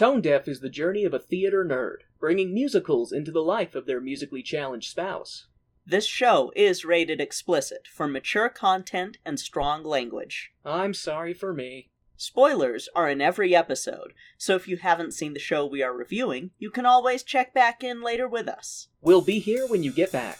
Tone Deaf is the journey of a theater nerd, bringing musicals into the life of their musically challenged spouse. This show is rated explicit for mature content and strong language. I'm sorry for me. Spoilers are in every episode, so if you haven't seen the show we are reviewing, you can always check back in later with us. We'll be here when you get back.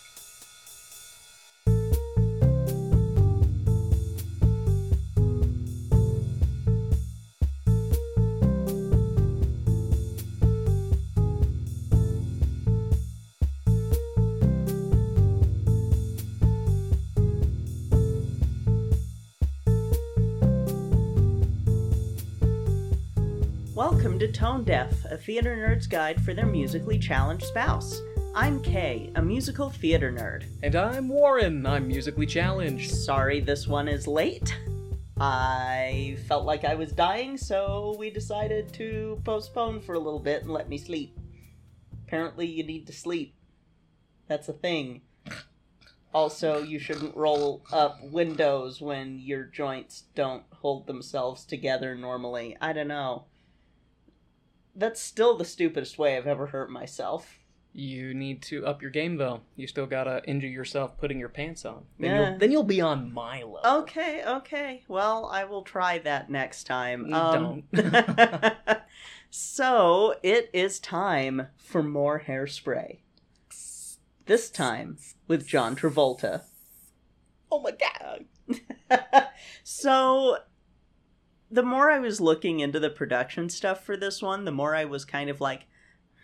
Tone Deaf, a theater nerd's guide for their musically challenged spouse. I'm Kay, a musical theater nerd. And I'm Warren. I'm musically challenged. Sorry this one is late. I felt like I was dying, so we decided to postpone for a little bit and let me sleep. Apparently, you need to sleep. That's a thing. Also, you shouldn't roll up windows when your joints don't hold themselves together normally. I don't know. That's still the stupidest way I've ever hurt myself. You need to up your game though. You still gotta injure yourself putting your pants on. Then, Yeah. you'll, then you'll be on my level. Okay, okay. Well, I will try that next time. You Um, so, it is time for more hairspray. This time with John Travolta. Oh my god. so, the more I was looking into the production stuff for this one, the more I was kind of like,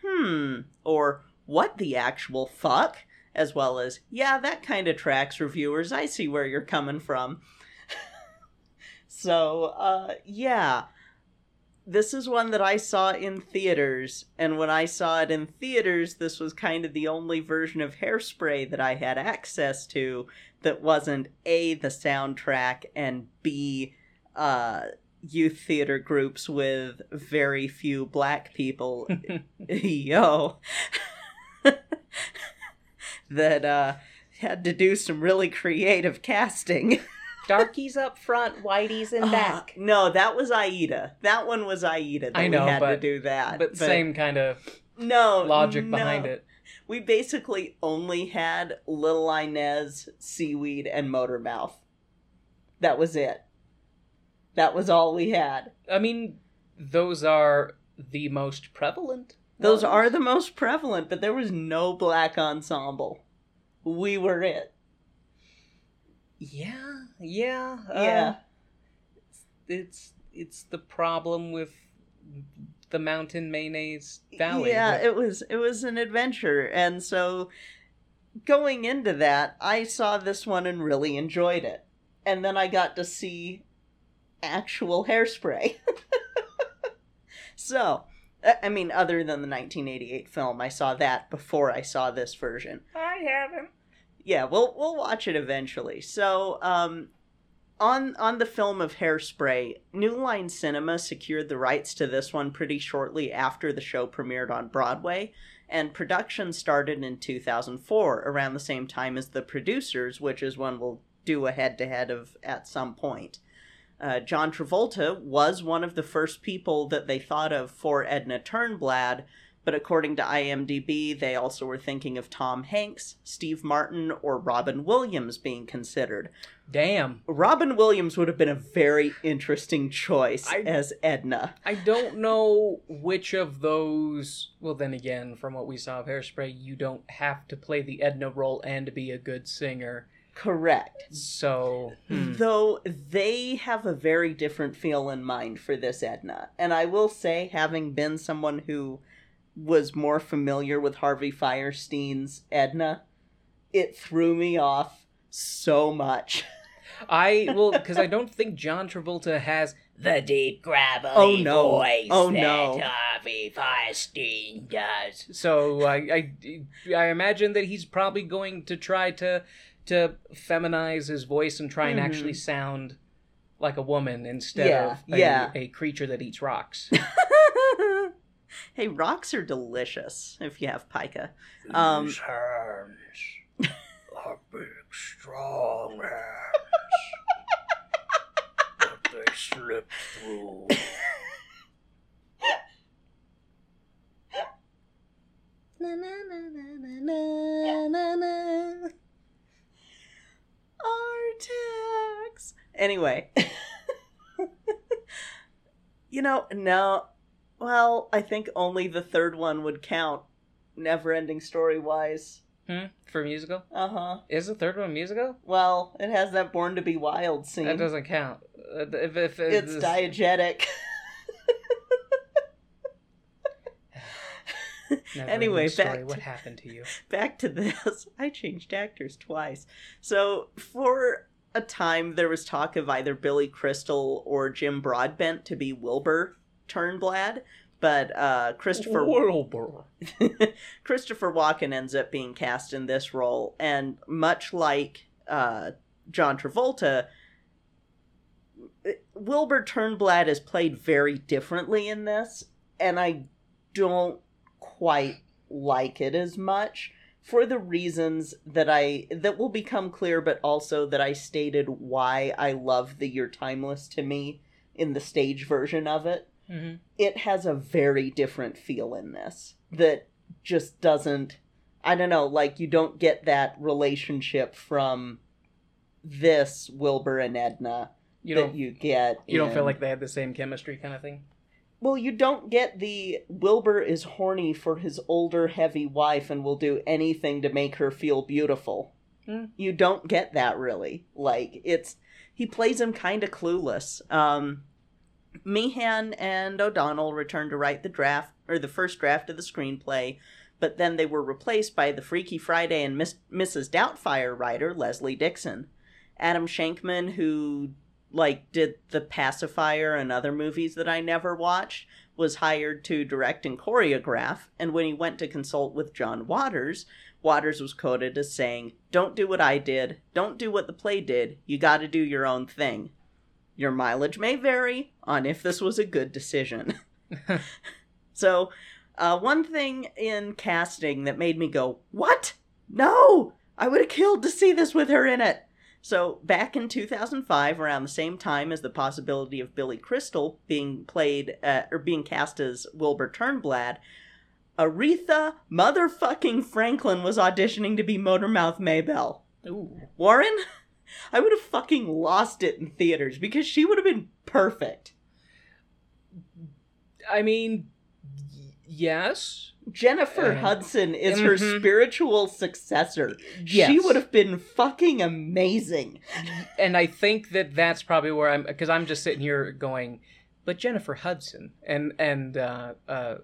hmm, or what the actual fuck? As well as, yeah, that kind of tracks reviewers. I see where you're coming from. so, uh, yeah. This is one that I saw in theaters, and when I saw it in theaters, this was kind of the only version of Hairspray that I had access to that wasn't A, the soundtrack, and B, uh, youth theater groups with very few black people. Yo. that uh, had to do some really creative casting. Darkies up front, whiteies in back. Uh, no, that was Aida. That one was Aida. That I know, we had to but- do that. But same kind of no logic no. behind it. We basically only had Little Inez, Seaweed, and Motormouth. That was it. That was all we had. I mean, those are the most prevalent. Those ones. are the most prevalent, but there was no black ensemble. We were it. Yeah, yeah, uh, Yeah. It's it's the problem with the Mountain Mayonnaise Valley. Yeah, it was it was an adventure, and so going into that, I saw this one and really enjoyed it, and then I got to see actual hairspray. so, I- I mean, other than the 1988 film, I saw that before I saw this version. I haven't. Yeah, we'll we'll watch it eventually. So, um, on on the film of Hairspray, New Line Cinema secured the rights to this one pretty shortly after the show premiered on Broadway, and production started in 2004, around the same time as the producers, which is one we'll do a head to head of at some point. Uh, John Travolta was one of the first people that they thought of for Edna Turnblad, but according to IMDb, they also were thinking of Tom Hanks, Steve Martin, or Robin Williams being considered. Damn. Robin Williams would have been a very interesting choice I- as Edna. I don't know which of those. Well, then again, from what we saw of Hairspray, you don't have to play the Edna role and be a good singer. Correct. So, hmm. Though they have a very different feel in mind for this Edna. And I will say, having been someone who was more familiar with Harvey Fierstein's Edna, it threw me off so much. I well because I don't think John Travolta has The deep gravelly Oh, no. voice Oh, that no. Harvey Fierstein does. So I, I, I imagine that he's probably going to try to to feminize his voice and try and Mhm. actually sound like a woman instead Yeah, of a, yeah. a creature that eats rocks. hey, rocks are delicious if you have pica. Um, These hands are big, strong hands. but they slip through. Na, na, na, na, na, na, na, na. Artax. Anyway. you know, no. Well, I think only the third one would count, never ending story wise. Hmm? For musical? Uh huh. Is the third one musical? Well, it has that Born to Be Wild scene. That doesn't count. Uh, If, if, if it's this- diegetic. Never anyway, back what happened to you? back to this. I changed actors twice. So for a time there was talk of either Billy Crystal or Jim Broadbent to be Wilbur Turnblad, but uh, Christopher Wilbur. Christopher Walken ends up being cast in this role, and much like uh, John Travolta, Wilbur Turnblad is played very differently in this, and I don't quite like it as much for the reasons that I that will become clear, but also that I stated why I love the You're Timeless to me in the stage version of it hmm it has a very different feel in this that just doesn't I don't know, like you don't get that relationship from this Wilbur and Edna You that don't. you get. You don't feel like they had the same chemistry, kind of thing. Well, you don't get the Wilbur is horny for his older, heavy wife and will do anything to make her feel beautiful. Hmm. You don't get that really. Like it's he plays him kind of clueless. Um, Meehan and O'Donnell returned to write the draft or the first draft of the screenplay, but then they were replaced by the Freaky Friday and Miss, Mrs. Doubtfire writer Leslie Dixon. Adam Shankman, who like did the pacifier and other movies that I never watched, was hired to direct and choreograph, and when he went to consult with John Waters, Waters was quoted as saying, Don't do what I did, don't do what the play did, you gotta do your own thing. Your mileage may vary on if this was a good decision. so, uh, one thing in casting that made me go, What? No! I would have killed to see this with her in it. So, back in 2005, around the same time as the possibility of Billy Crystal being played, uh, or being cast as Wilbur Turnblad, Aretha motherfucking Franklin was auditioning to be Motormouth Maybelle. Ooh. Warren, I would have fucking lost it in theaters because she would have been perfect. I mean, yes. Jennifer Uh, Hudson is her mhm. spiritual successor. Yes. She would have been fucking amazing. and I think that that's probably where I'm because I'm just sitting here going, but Jennifer Hudson and and uh, uh,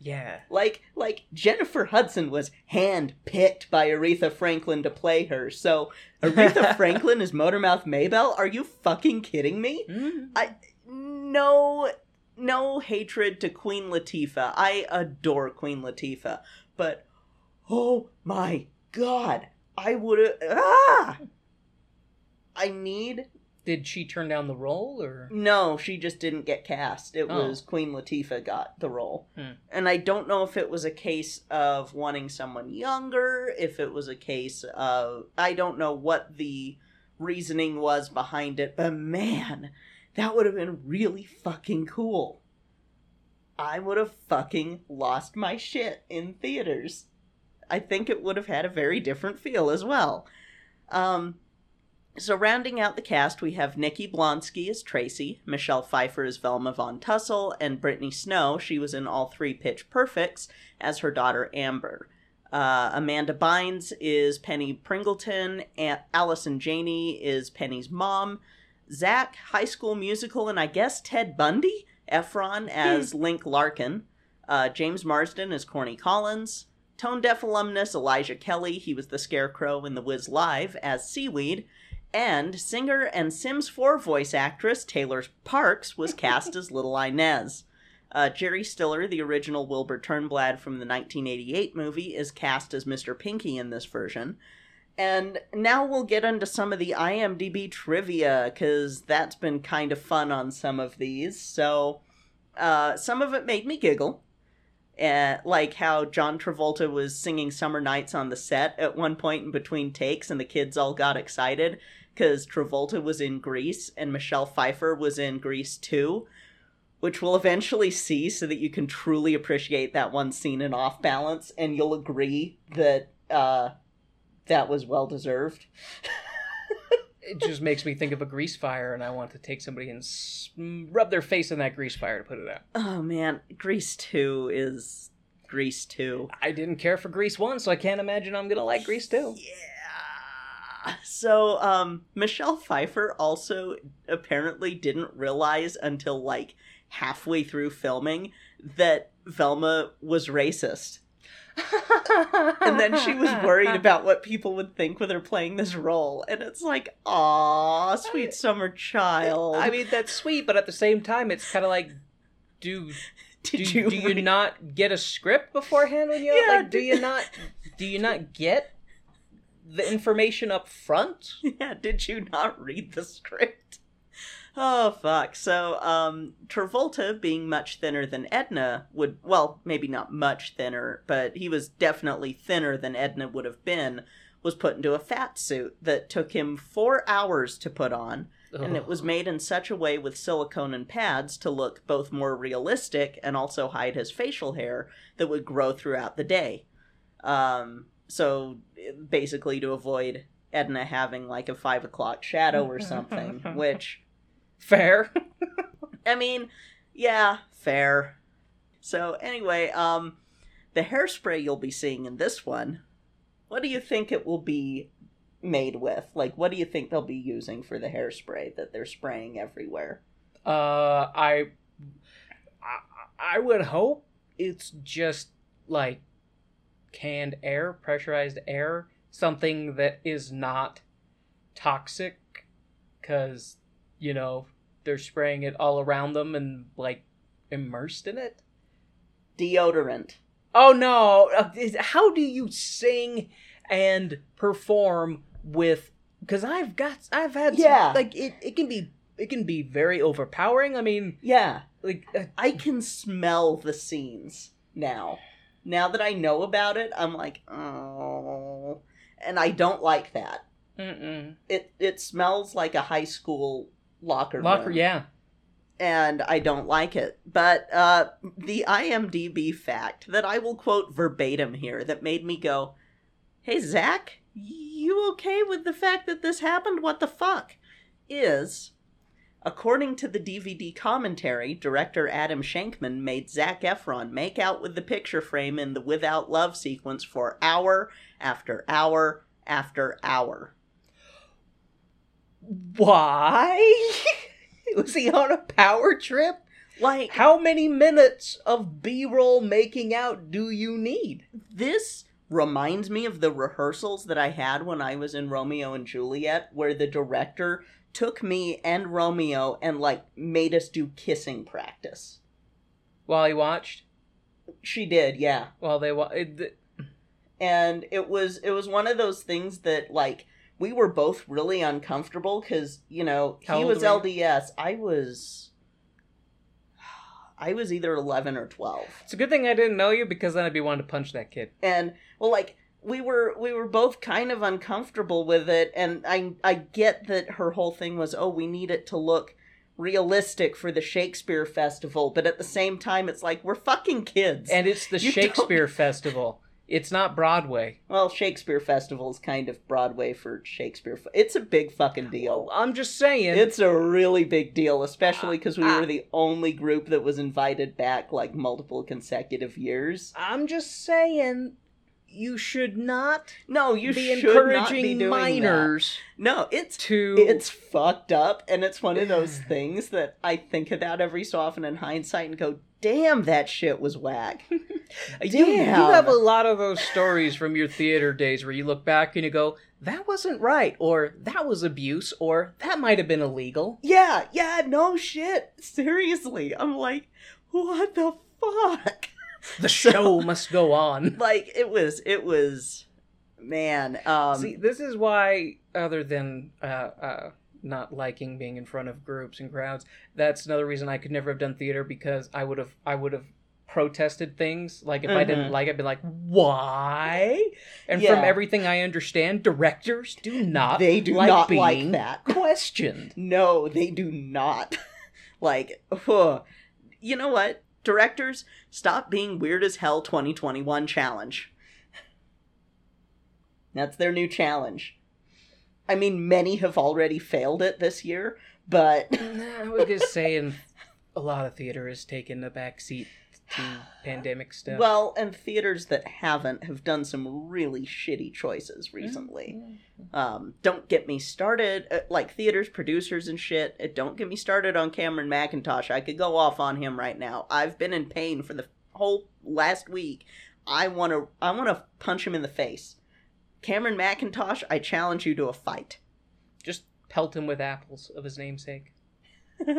yeah, Like like Jennifer Hudson was hand picked by Aretha Franklin to play her. So Aretha Franklin is Motormouth Maybelle? Are you fucking kidding me? Mm. no no hatred to Queen Latifah. I adore Queen Latifah, but oh my god, I would have ah I need Did she turn down the role or? no, she just didn't get cast. It Oh. was Queen Latifah got the role. Hmm. And I don't know if it was a case of wanting someone younger, if it was a case of I don't know what the reasoning was behind it, but man, that would have been really fucking cool. I would have fucking lost my shit in theaters. I think it would have had a very different feel as well. Um, so rounding out the cast, we have Nikki Blonsky as Tracy, Michelle Pfeiffer as Velma Von Tussle, and Brittany Snow, she was in all three Pitch Perfects, as her daughter Amber. Uh, Amanda Bynes is Penny Pringleton, and Allison Janney is Penny's mom. Zac, High School Musical, and I guess Ted Bundy, Efron as Link Larkin. Uh, James Marsden as Corny Collins. Tone Deaf alumnus Elijah Kelley, he was the Scarecrow in The Wiz Live as Seaweed. And singer and Sims 4 voice actress Taylor Parks was cast as Little Inez. Uh, Jerry Stiller, the original Wilbur Turnblad from the 1988 movie, is cast as Mr. Pinky in this version. And now we'll get into some of the IMDb trivia, because that's been kind of fun on some of these. So, uh, some of it made me giggle. Uh, like how John Travolta was singing Summer Nights on the set at one point in between takes, and the kids all got excited because Travolta was in Grease and Michelle Pfeiffer was in Grease too. which we'll eventually see so that you can truly appreciate that one scene in Off Balance, and you'll agree that uh, that was well deserved. It just makes me think of a grease fire, and I want to take somebody and rub their face in that grease fire to put it out. Oh man, Grease 2 is Grease 2. I didn't care for Grease 1, so I can't imagine I'm gonna like Grease 2. Yeah. So, um, Michelle Pfeiffer also apparently didn't realize until like halfway through filming that Velma was racist. And then she was worried about what people would think with her playing this role. And it's like, aw, sweet summer child. I mean, that's sweet, but at the same time, it's kind of like, do do, did do you not get a script beforehand when you Yeah, like? Do you not do you not get the information up front? Yeah, did you not read the script? Oh fuck. So, um Travolta being much thinner than Edna would well, maybe not much thinner, but he was definitely thinner than Edna would have been, was put into a fat suit that took him 4 hours to put on, and it was made in such a way with silicone and pads to look both more realistic and also hide his facial hair that would grow throughout the day. Um, so basically, to avoid Edna having like a five o'clock shadow or something, which fair. I mean, yeah, fair. So anyway, um, the hairspray you'll be seeing in this one, what do you think it will be made with? Like, what do you think they'll be using for the hairspray that they're spraying everywhere? Uh, I, I, I would hope it's just like canned air, pressurized air, something that is not toxic, because you know they're spraying it all around them and like immersed in it. Deodorant. Oh no! Uh, How do you sing and perform with? Because I've got, I've had, some- Yeah. like it. It can be, it can be very overpowering. I mean, Yeah, like uh, I can smell the scenes now. Now that I know about it, I'm like, oh, and I don't like that. mm-mm. It it smells like a high school locker locker, room. yeah. and I don't like it. But uh, the IMDb fact that I will quote verbatim here that made me go, "Hey Zac, you okay with the fact that this happened? What the fuck?" Is according to the DVD commentary, director Adam Shankman made Zac Efron make out with the picture frame in the "Without Love" sequence for hour after hour after hour. Why? Was he on a power trip? Like How many minutes of B-roll making out do you need? this reminds me of the rehearsals that I had when I was in Romeo and Juliet, where the director took me and Romeo and like made us do kissing practice. While he watched, She did, yeah. while they wa- th- And it was it was one of those things that like we were both really uncomfortable because you know How he was LDS, I was. I was either 11 or 12. it's a good thing I didn't know you because then I'd be wanting to punch that kid. and well like we were we were both kind of uncomfortable with it and i i get that her whole thing was oh we need it to look realistic for the shakespeare festival but at the same time it's like we're fucking kids And it's the You Shakespeare Festival. It's not Broadway. well shakespeare festival is kind of broadway for shakespeare it's a big fucking deal I'm just saying. it's a really big deal especially because we Ah. were the only group that was invited back like multiple consecutive years I'm just saying. You should not no you be should not be encouraging doing minors that. no it's too it's fucked up and it's one of those things that i think about every so often in hindsight and go damn that shit was whack You, you have a lot of those stories from your theater days where you look back and you go, that wasn't right, or that was abuse, or that might have been illegal. yeah yeah no shit seriously i'm like what the fuck The show must go on. like it was it was man um See, this is why, other than uh, uh, not liking being in front of groups and crowds, that's another reason I could never have done theater because I would have, I would have protested things. Like if I didn't Mhm. like it, I'd be like, why? And Yeah. from everything I understand, directors do not. they do like not being like that questioned. no they do not like ugh. you know what? Directors, stop being weird as hell 2021 challenge. That's their new challenge. I mean, many have already failed it this year, but I was just saying, a lot of theater has taken a back seat to pandemic stuff. well, and theaters that haven't have done some really shitty choices recently. Um, don't get me started, uh, like theaters, producers, and shit. uh, Don't get me started on Cameron Mackintosh. I could go off on him right now. I've been in pain for the whole last week. I want to, I want to punch him in the face. Cameron Mackintosh, I challenge you to a fight. just pelt him with apples of his namesake. all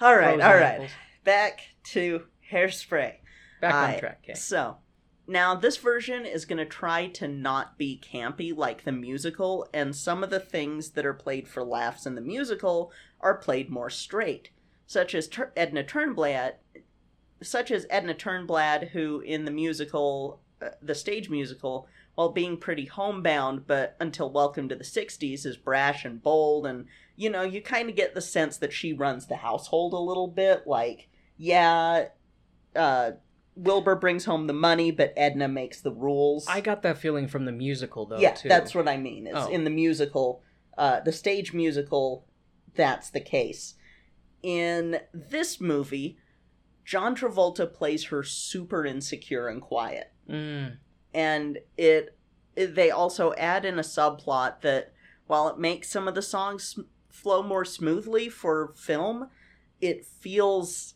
right, all right. apples. Back to hairspray. Back on track. Okay. So, now this version is going to try to not be campy like the musical, and some of the things that are played for laughs in the musical are played more straight, such as Tur- Edna Turnblad, such as Edna Turnblad, who in the musical, uh, the stage musical, while being pretty homebound, but until Welcome to the '60s, is brash and bold, and you know, you kind of get the sense that she runs the household a little bit, like. Yeah, uh, Wilbur brings home the money, but Edna makes the rules. I got that feeling from the musical though. yeah, too. that's what I mean. It's Oh. in the musical, uh, the stage musical. That's the case. In this movie, John Travolta plays her super insecure and quiet, Mm. and it, it they also add in a subplot that while it makes some of the songs flow more smoothly for film, it feels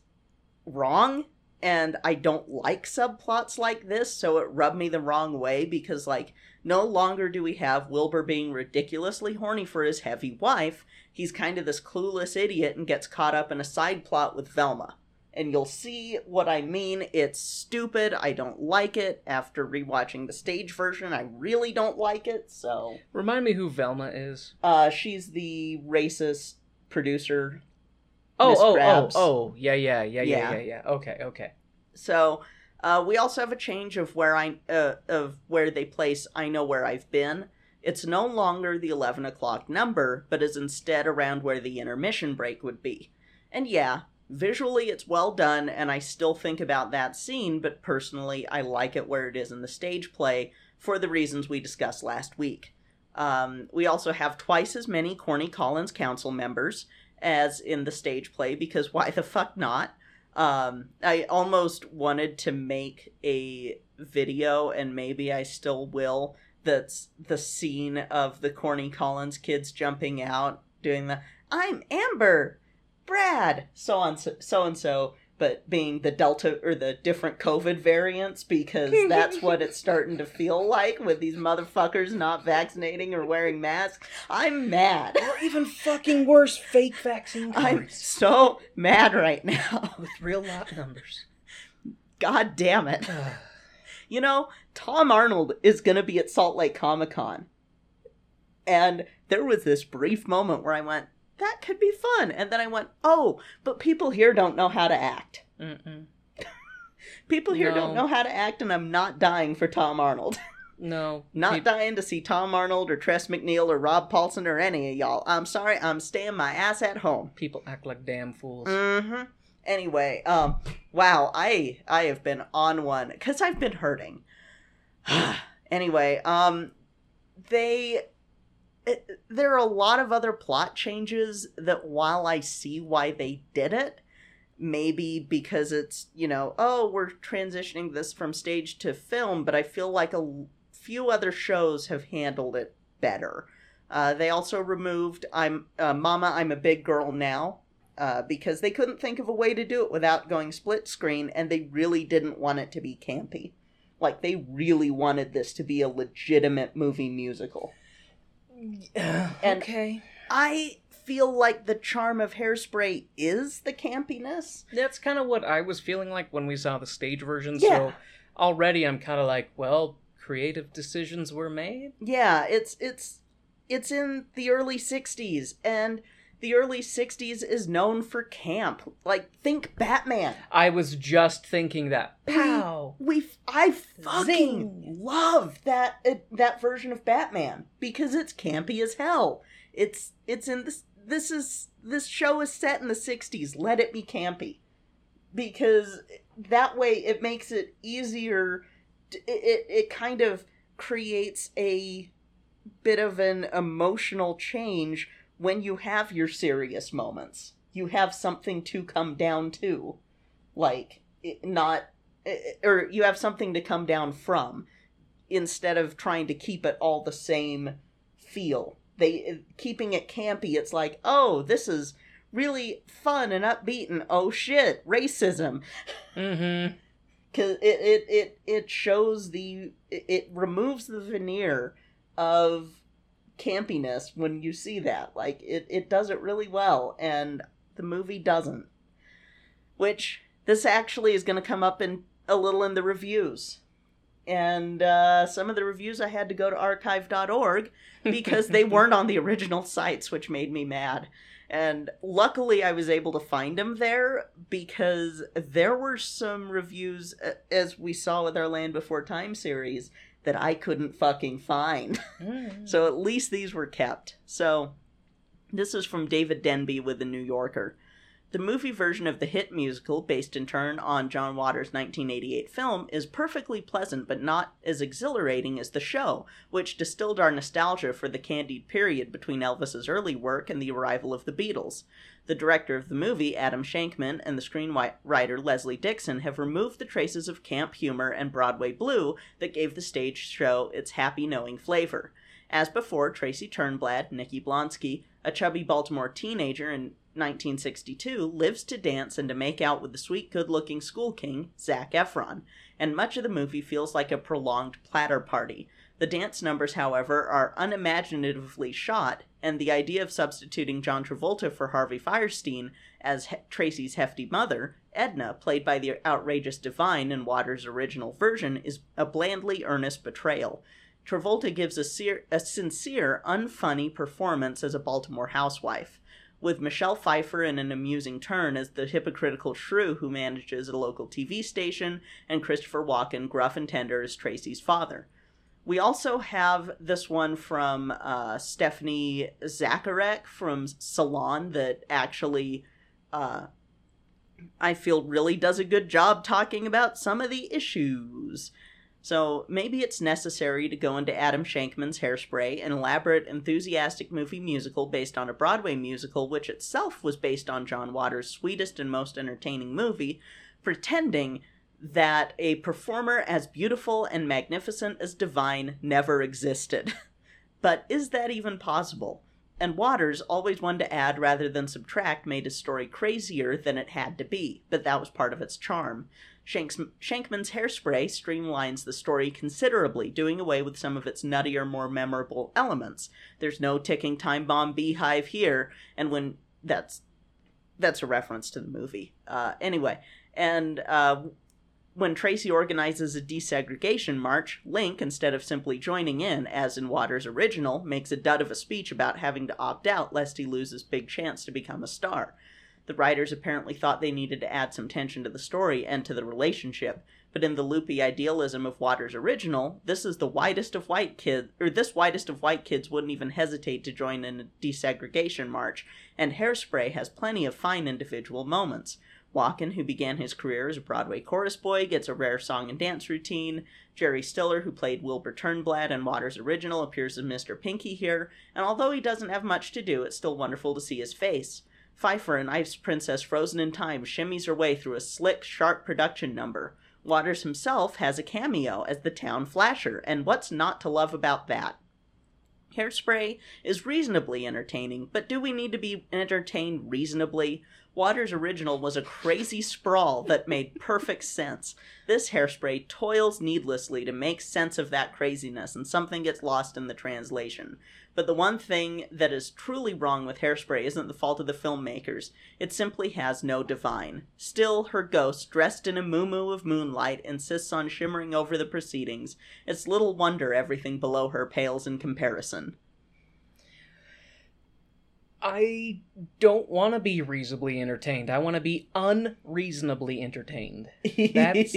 wrong and I don't like subplots like this, so it rubbed me the wrong way because, like, no longer do we have Wilbur being ridiculously horny for his heavy wife. He's kind of this clueless idiot and gets caught up in a side plot with Velma. And you'll see what I mean. It's stupid. I don't like it. After rewatching the stage version, I really don't like it. So, Remind me who Velma is. uh, she's the racist producer Oh, Miss oh, Krabs. oh, oh, yeah, yeah, yeah, yeah, Yeah. yeah, yeah. Okay, okay. So uh, we also have a change of where I uh, of where they place. I know where I've been. It's no longer the eleven o'clock number, but is instead around where the intermission break would be. And yeah, visually it's well done, and I still think about that scene. But personally, I like it where it is in the stage play for the reasons we discussed last week. Um, we also have twice as many Corny Collins Council members as in the stage play because why the fuck not? Um, I almost wanted to make a video, and maybe I still will. That's the scene of the Corny Collins kids jumping out, doing the "I'm Amber, Brad," so on, so and so, but being the Delta or the different COVID variants because that's what it's starting to feel like with these motherfuckers not vaccinating or wearing masks. I'm mad. Or even fucking worse, fake vaccine I'm so mad right now. with real lot numbers. God damn it. You know, Tom Arnold is going to be at Salt Lake Comic Con. And there was this brief moment where I went, that could be fun. And then I went, oh, but people here don't know how to act. People here don't know how to act, and I'm not dying for Tom Arnold. No, not peop- dying to see Tom Arnold or Tress MacNeille or Rob Paulsen or any of y'all. I'm sorry, I'm staying my ass at home. people act like damn fools. Mm-hmm. Anyway, um, wow, I I have been on one because I've been hurting. anyway, um, they it, there are a lot of other plot changes that while I see why they did it, maybe because it's you know oh we're transitioning this from stage to film, but I feel like a few other shows have handled it better. Uh, they also removed "I'm uh, Mama, I'm a big girl now." uh, because they couldn't think of a way to do it without going split screen, and they really didn't want it to be campy. Like, they really wanted this to be a legitimate movie musical. Okay, I feel like the charm of Hairspray is the campiness. that's kind of what I was feeling like when we saw the stage version. Yeah. So already I'm kind of like, well, creative decisions were made. Yeah, it's it's it's in the early 60s and the early 60s is known for camp. Like think Batman. I was just thinking that. Pow. We I fucking Zing. love that uh, that version of Batman because it's campy as hell. It's it's in this this is this show is set in the 60s. Let it be campy. Because that way it makes it easier it, it, it kind of creates a bit of an emotional change when you have your serious moments. You have something to come down to. Like, not. eh, Or you have something to come down from instead of trying to keep it all the same feel. They keeping it campy, it's like, oh, this is really fun and upbeat and oh shit, racism Mm-hmm. because it, it it it shows the it removes the veneer of campiness when you see that. Like it, it does it really well and the movie doesn't. Which this actually is going to come up in a little in the reviews. And uh, some of the reviews i had to go to archive.org because they weren't on the original sites which made me mad. And luckily I was able to find them there because there were some reviews, uh, as we saw with our Land Before Time series, that I couldn't fucking find. Mm-hmm. so at least these were kept. So this is from David Denby with The New Yorker. The movie version of the hit musical, based in turn on John Waters' 1988 film, is perfectly pleasant but not as exhilarating as the show, which distilled our nostalgia for the candied period between Elvis's early work and the arrival of the Beatles. The director of the movie, Adam Shankman, and the screenwriter Leslie Dixon have removed the traces of camp humor and Broadway blue that gave the stage show its happy knowing flavor. As before, Tracy Turnblad, Nikki Blonsky, a chubby Baltimore teenager in 1962, lives to dance and to make out with the sweet, good looking school king, Zac Efron, and much of the movie feels like a prolonged platter party. The dance numbers, however, are unimaginatively shot, and the idea of substituting John Travolta for Harvey Fierstein as he- Tracy's hefty mother, Edna, played by the outrageous Divine in Waters' original version, is a blandly earnest betrayal. Travolta gives a, ser- a sincere, unfunny performance as a Baltimore housewife, with Michelle Pfeiffer in an amusing turn as the hypocritical shrew who manages a local TV station, and Christopher Walken, gruff and tender, as Tracy's father. We also have this one from uh, Stephanie Zacharek from Salon that actually, uh, I feel, really does a good job talking about some of the issues. So maybe it's necessary to go into Adam Shankman's Hairspray, an elaborate, enthusiastic movie musical based on a Broadway musical, which itself was based on John Waters' sweetest and most entertaining movie, pretending that a performer as beautiful and magnificent as Divine never existed. but is that even possible? And Waters, always one to add rather than subtract, made his story crazier than it had to be, but that was part of its charm. Shanks, Shankman's Hairspray streamlines the story considerably, doing away with some of its nuttier, more memorable elements. There's no ticking time bomb beehive here, and when that's that's a reference to the movie. Uh, anyway, and uh, when Tracy organizes a desegregation march, Link, instead of simply joining in, as in Waters' original, makes a dud of a speech about having to opt out lest he lose his big chance to become a star. The writers apparently thought they needed to add some tension to the story and to the relationship, but in the loopy idealism of Waters' original, this is the whitest of white kids, or this whitest of white kids wouldn't even hesitate to join in a desegregation march, and Hairspray has plenty of fine individual moments. Walken, who began his career as a Broadway chorus boy, gets a rare song and dance routine. Jerry Stiller, who played Wilbur Turnblad in Waters' original, appears as Mr. Pinky here, and although he doesn't have much to do, it's still wonderful to see his face. Pfeiffer in Ice Princess Frozen in Time shimmies her way through a slick, sharp production number. Waters himself has a cameo as the town flasher, and what's not to love about that? Hairspray is reasonably entertaining, but do we need to be entertained reasonably? Waters' original was a crazy sprawl that made perfect sense. This hairspray toils needlessly to make sense of that craziness, and something gets lost in the translation. But the one thing that is truly wrong with Hairspray isn't the fault of the filmmakers. It simply has no divine. Still, her ghost, dressed in a moo of moonlight, insists on shimmering over the proceedings. It's little wonder everything below her pales in comparison. I don't want to be reasonably entertained. I want to be unreasonably entertained. That's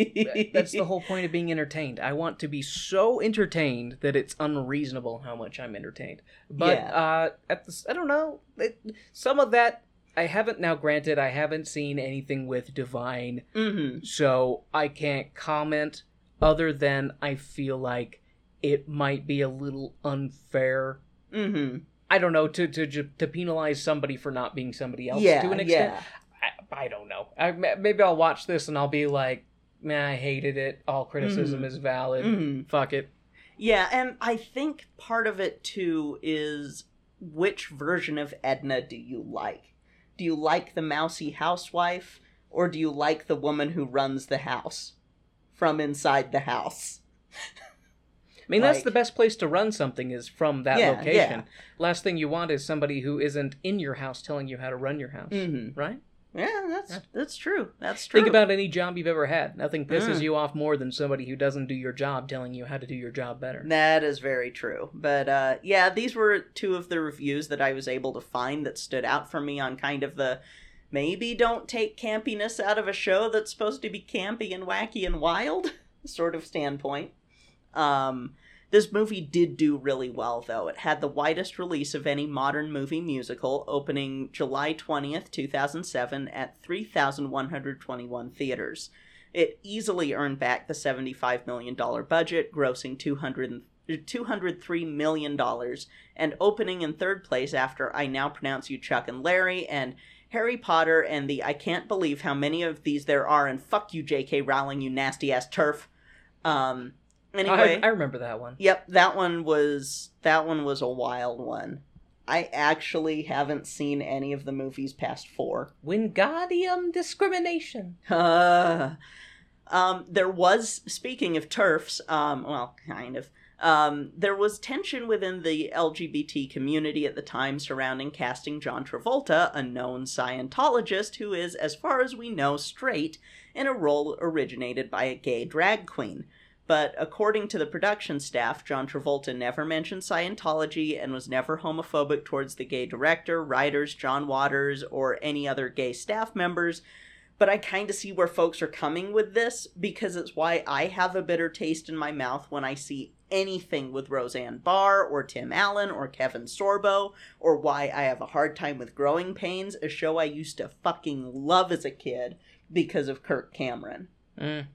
that's the whole point of being entertained. I want to be so entertained that it's unreasonable how much I'm entertained. But Yeah. uh, at the I don't know. It, some of that I haven't now. Granted, I haven't seen anything with Divine, hmm so I can't comment. Other than I feel like it might be a little unfair. hmm I don't know to to to penalize somebody for not being somebody else Yeah, to an extent. yeah. I, I don't know. I, maybe I'll watch this and I'll be like, man, I hated it. All criticism Mhm. is valid. Mhm. Fuck it. Yeah, and I think part of it too is which version of Edna do you like? Do you like the mousy housewife or do you like the woman who runs the house from inside the house? I mean, that's the best place to run something is from that Yeah, location. yeah. Last thing you want is somebody who isn't in your house telling you how to run your house, Mhm. right? Yeah, that's that's true. That's true. Think about any job you've ever had. Nothing pisses Mm. you off more than somebody who doesn't do your job telling you how to do your job better. That is very true. But uh, yeah, these were two of the reviews that I was able to find that stood out for me on kind of the maybe don't take campiness out of a show that's supposed to be campy and wacky and wild sort of standpoint. Um, this movie did do really well, though. It had the widest release of any modern movie musical, opening July 20th, 2007, at 3,121 theaters. It easily earned back the $75 million budget, grossing 200, $203 million, and opening in third place after I Now Pronounce You Chuck and Larry and Harry Potter and the I Can't Believe How Many of These There Are and Fuck You, J.K. Rowling, you nasty ass TERF. Um, anyway. I, I remember that one. Yep, that one was that one was a wild one. I actually haven't seen any of the movies past four. Wingardium discrimination. Uh, um, there was speaking of TERFs. Um, well, kind of. Um, there was tension within the LGBT community at the time surrounding casting John Travolta, a known Scientologist who is, as far as we know, straight, in a role originated by a gay drag queen. But according to the production staff, John Travolta never mentioned Scientology and was never homophobic towards the gay director, writers, John Waters, or any other gay staff members. But I kind of see where folks are coming with this because it's why I have a bitter taste in my mouth when I see anything with Roseanne Barr or Tim Allen or Kevin Sorbo, or why I have a hard time with Growing Pains, a show I used to fucking love as a kid because of Kirk Cameron. Mm.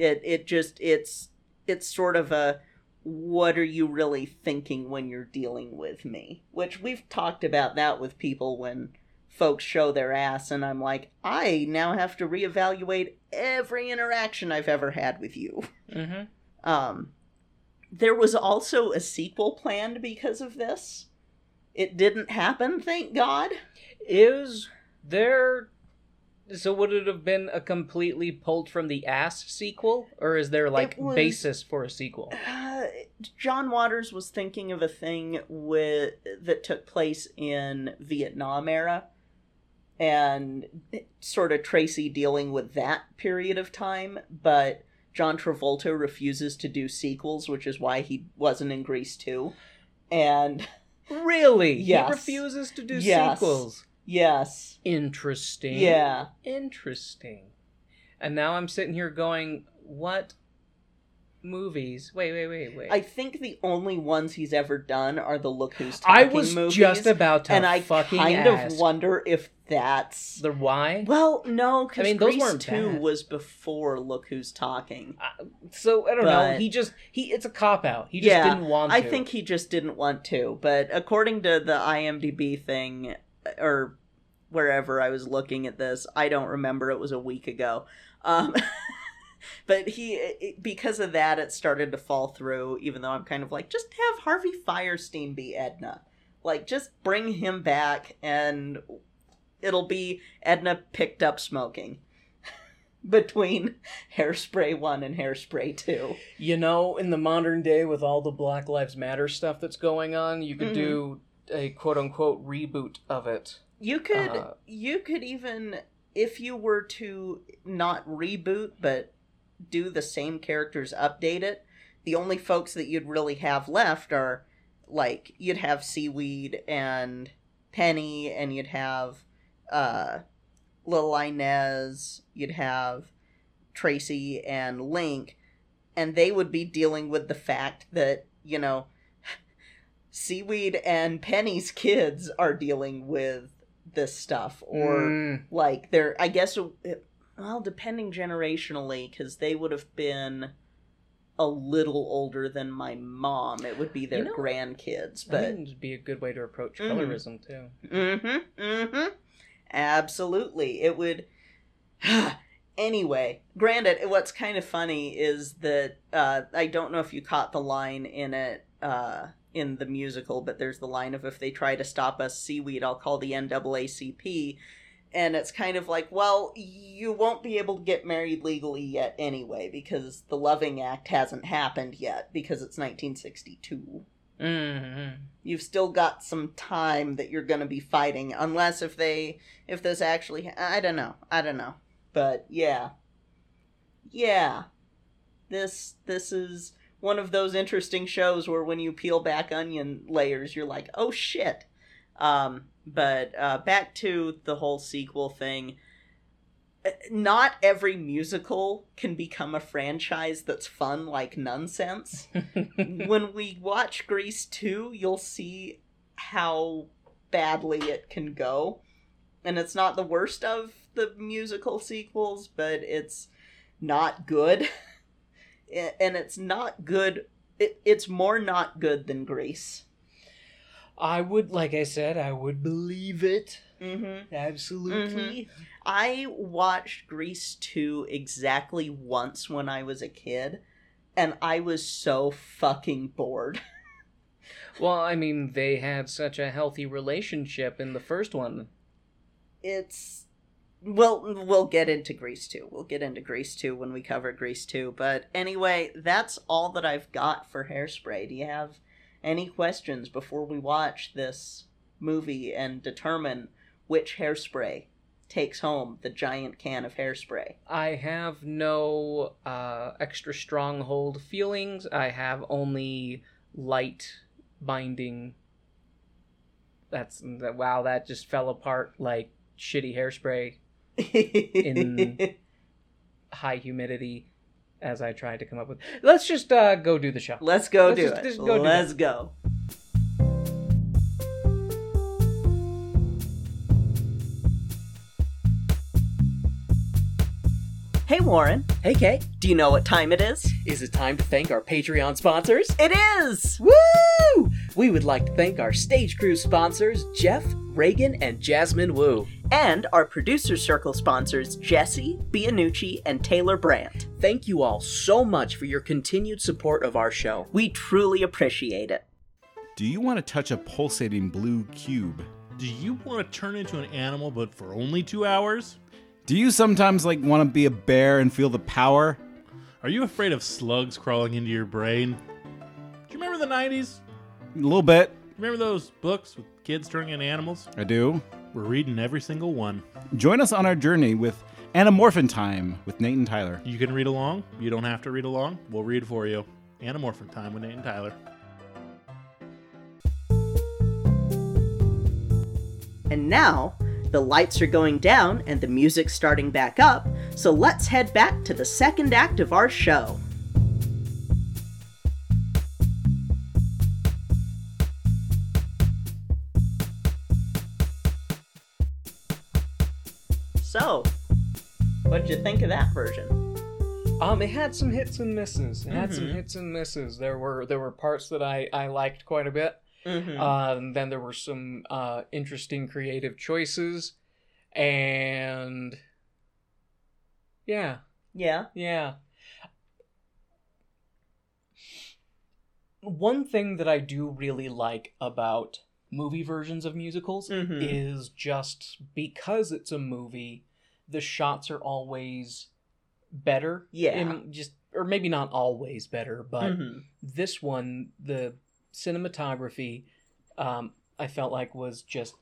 It it just it's it's sort of a what are you really thinking when you're dealing with me? Which we've talked about that with people when folks show their ass and I'm like, I now have to reevaluate every interaction I've ever had with you. Mm-hmm. Um there was also a sequel planned because of this. It didn't happen, thank God. Is there. So would it have been a completely pulled from the ass sequel? Or is there, like, was- basis for a sequel? Uh, John Waters was thinking of a thing with that took place in Vietnam era, and sort of Tracy dealing with that period of time. But John Travolta refuses to do sequels, which is why he wasn't in Grease two. And Really? Yes. He refuses to do Yes. sequels. Yes, Interesting. yeah, Interesting. And now I'm sitting here going, what movies? Wait, wait, wait, wait. I think the only ones he's ever done are the Look Who's Talking I was movies, just about to and I kind ask. of wonder if that's the why. Well, no, because I mean, those Grease weren't two bad. was before Look Who's Talking. Uh, so I don't know. He just he. It's a cop out. He just Yeah, didn't want. To. I think he just didn't want to. But according to the IMDb thing, or wherever I was looking at this, I don't remember. It was a week ago. Um, but he, it, because of that, it started to fall through. Even though I'm kind of like, just have Harvey Fierstein be Edna. Like, just bring him back, and it'll be Edna picked up smoking. Between Hairspray 1 and Hairspray 2. You know, in the modern day, with all the Black Lives Matter stuff that's going on, you could Mhm. do a quote unquote reboot of it. You could Uh, you could even if you were to not reboot but do the same characters update it, the only folks that you'd really have left are like you'd have Seaweed and Penny and you'd have uh, Little Inez, you'd have Tracy and Link, and they would be dealing with the fact that, you know, Seaweed and Penny's kids are dealing with this stuff, or Mm, like they're, I guess, it- well, depending generationally, because they would have been a little older than my mom. It would be their You know, grandkids, but think it'd be a good way to approach Mhm. colorism too. Mm-hmm. Mm-hmm. Absolutely. It would anyway, granted, what's kind of funny is that uh, I don't know if you caught the line in it uh, in the musical, but there's the line of if they try to stop us seaweed, I'll call the NAACP. And it's kind of like, well, you won't be able to get married legally yet anyway, because the Loving Act hasn't happened yet, because it's 1962 Mm-hmm. you've still got some time that you're going to be fighting unless if they if this actually i don't know i don't know but yeah yeah this this is one of those interesting shows where when you peel back onion layers you're like oh shit um but uh back to the whole sequel thing Uh, not every musical can become a franchise that's fun like nonsense when we watch Grease 2, you'll see how badly it can go. And it's not the worst of the musical sequels, but it's not good. And it's not good. It, it's more not good than Grease. I would, like I said, I would believe it. Mm-hmm. Absolutely. I watched Grease 2 exactly once when I was a kid, and I was so fucking bored. Well, I mean, they had such a healthy relationship in the first one. it's well we'll get into grease 2 we'll get into grease 2 when we cover grease 2 but anyway that's all that i've got for hairspray do you have any questions before we watch this movie and determine which hairspray takes home the giant can of hairspray I have no uh, extra stronghold feelings. I have only light binding. That's that. Wow, that just fell apart like shitty hairspray, In- high humidity. As I tried to come up with, let's just uh, go do the show. let's go Let's do just- it just go do let's go Hey Warren, Hey, Kay, do you know what time it is? is it time to thank our Patreon sponsors? It is! Woo! We would like to thank our stage crew sponsors, Jeff, Reagan, and Jasmine Wu. And our producer circle sponsors Jesse, Bianucci, and Taylor Brandt. Thank you all so much for your continued support of our show. We truly appreciate it. Do you want to touch a pulsating blue cube? Do you want to turn into an animal but for only two hours? Do you sometimes like want to be a bear and feel the power? Are you afraid of slugs crawling into your brain? Do you remember the 90s? A little bit. Remember those books with kids turning into animals? I do. We're reading every single one. Join us on our journey with Animorphin Time with Nate and Tyler. You can read along. You don't have to read along. We'll read for you. Animorphin Time with Nate and Tyler. And now, the lights are going down and the music's starting back up, so let's head back to the second act of our show. So, what did you think of that version? Um, it had some hits and misses. It had some Mhm. hits and misses. There were there were parts that I I liked quite a bit. Mm-hmm. Uh, and then there were some uh interesting creative choices, and yeah, yeah. yeah. One thing that I do really like about movie versions of musicals Mhm. is just because it's a movie, the shots are always better. Yeah. In just or maybe not always better, but Mhm. this one, the cinematography, um, I felt like was just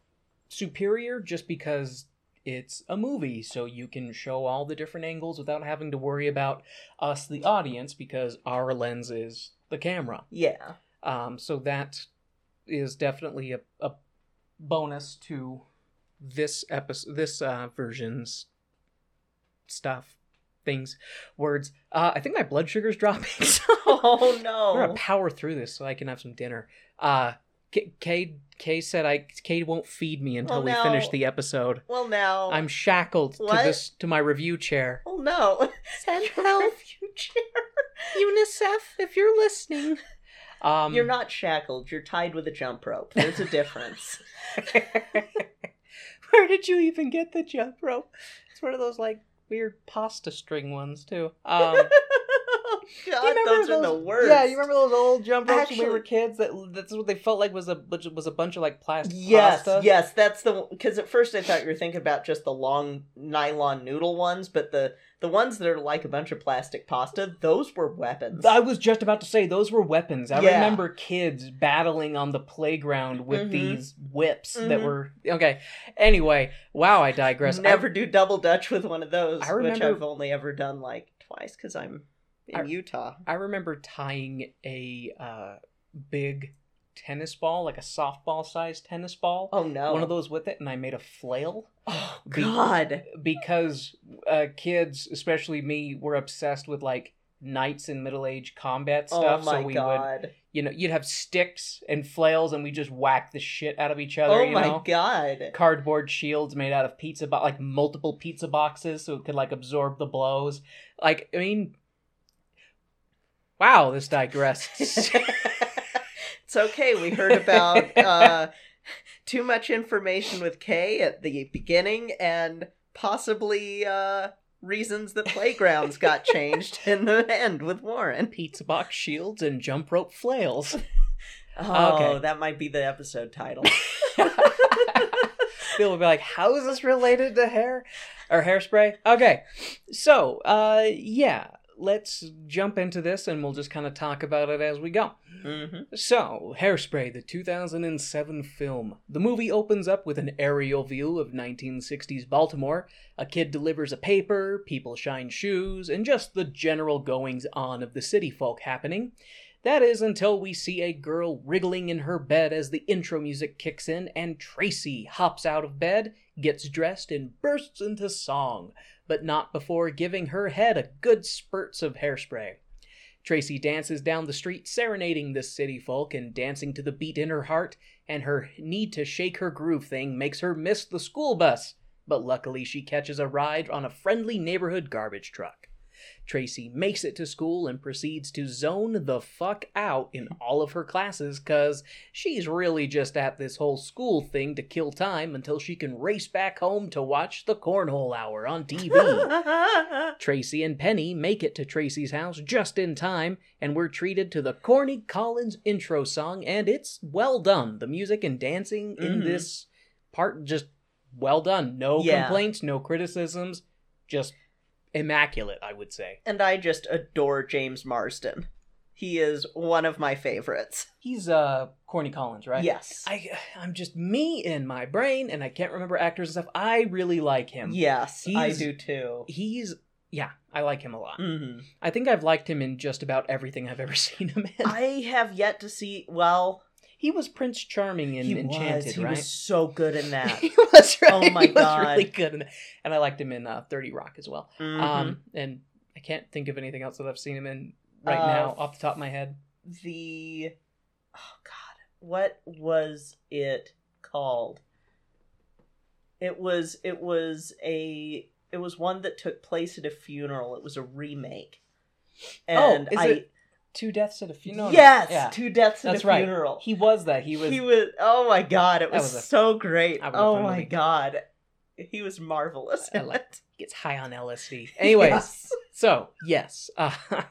superior just because it's a movie, so you can show all the different angles without having to worry about us, the audience, because our lens is the camera. Yeah. Um, so that is definitely a, a bonus to this episode, this uh, version's stuff, things, words. Uh, I think my blood sugar's dropping. So Oh we're no. gonna power through this so I can have some dinner. Uh, K- Kay, Kay said I Kay won't feed me until Oh, we no. finish the episode. Well now. I'm shackled to this to my review chair. Oh no. Send help, chair. UNICEF, if you're listening. Um, You're not shackled. You're tied with a jump rope. There's a difference. Where did you even get the jump rope? It's one of those like weird pasta string ones too. Um, God, remember those, are the worst. Yeah, you remember those old jump ropes when we were kids? That that's what they felt like was a was a bunch of like plastic Yes, pasta. yes, that's the because at first I thought you were thinking about just the long nylon noodle ones, but the the ones that are like a bunch of plastic pasta, those were weapons. I was just about to say those were weapons. I Yeah. remember kids battling on the playground with Mhm. these whips that Mhm. were okay. Anyway, wow, I digress. I- Never do double dutch with one of those, I which I've only ever done like twice because I'm in I- Utah. I remember tying a uh, big tennis ball, like a softball sized tennis ball, Oh no! one of those with it, and I made a flail Oh Be- God! because uh, kids, especially me, were obsessed with like knights and middle age combat stuff. oh my so we would, God! you know, you'd have sticks and flails, and we just whack the shit out of each other. Oh my know? God! cardboard shields made out of pizza bo- like multiple pizza boxes so it could like absorb the blows like i mean wow this digressed it's okay. We heard about uh, too much information with Kay at the beginning, and possibly uh, reasons that playgrounds got changed in the end with Warren. pizza box shields and jump rope flails Oh, Okay. that might be the episode title. people will be like how is this related to hair or hairspray okay so uh yeah let's jump into this and we'll just kind of talk about it as we go hmm So, Hairspray, the 2007 film. The movie opens up with an aerial view of 1960s Baltimore. A kid delivers a paper, people shine shoes, and just the general goings on of the city folk happening. That is until we see a girl wriggling in her bed as the intro music kicks in, and Tracy hops out of bed, gets dressed, and bursts into song, but not before giving her head a good spurts of hairspray. Tracy dances down the street, serenading the city folk and dancing to the beat in her heart, and her need to shake her groove thing makes her miss the school bus. But luckily, she catches a ride on a friendly neighborhood garbage truck. Tracy makes it to school and proceeds to zone the fuck out in all of her classes because she's really just at this whole school thing to kill time until she can race back home to watch the Cornhole Hour on TV. Tracy and Penny make it to Tracy's house just in time, and we're treated to the Corny Collins intro song, and it's well done. The music and dancing in Mhm. this part just well done. No Yeah. complaints, no criticisms, just immaculate, I would say. and I just adore James Marsden. He is one of my favorites. He's uh Corny Collins, right? Yes. I I'm just me in my brain, and I can't remember actors and stuff. I really like him. yes, I do too. He's yeah, I like him a lot. hmm I think I've liked him in just about everything I've ever seen him in. I have yet to see. Well, He was Prince Charming in he Enchanted, was. He right? was so good in that. he was right. Oh my he was really good, in, that. and I liked him in uh, Thirty Rock as well. Mhm. Um, and I can't think of anything else that I've seen him in right Uh, now off the top of my head. the oh god, what was it called? It was it was a it was one that took place at a funeral. It was a remake. And oh, is I it Two Deaths at a Funeral? yes, yeah, two deaths at that's a right. funeral. He was that. He was. He was oh my god, it was, was a- so great. Oh my movie. god. He was marvelous. I like- it. gets high on LSD. Anyways, Yes. so yes. Uh,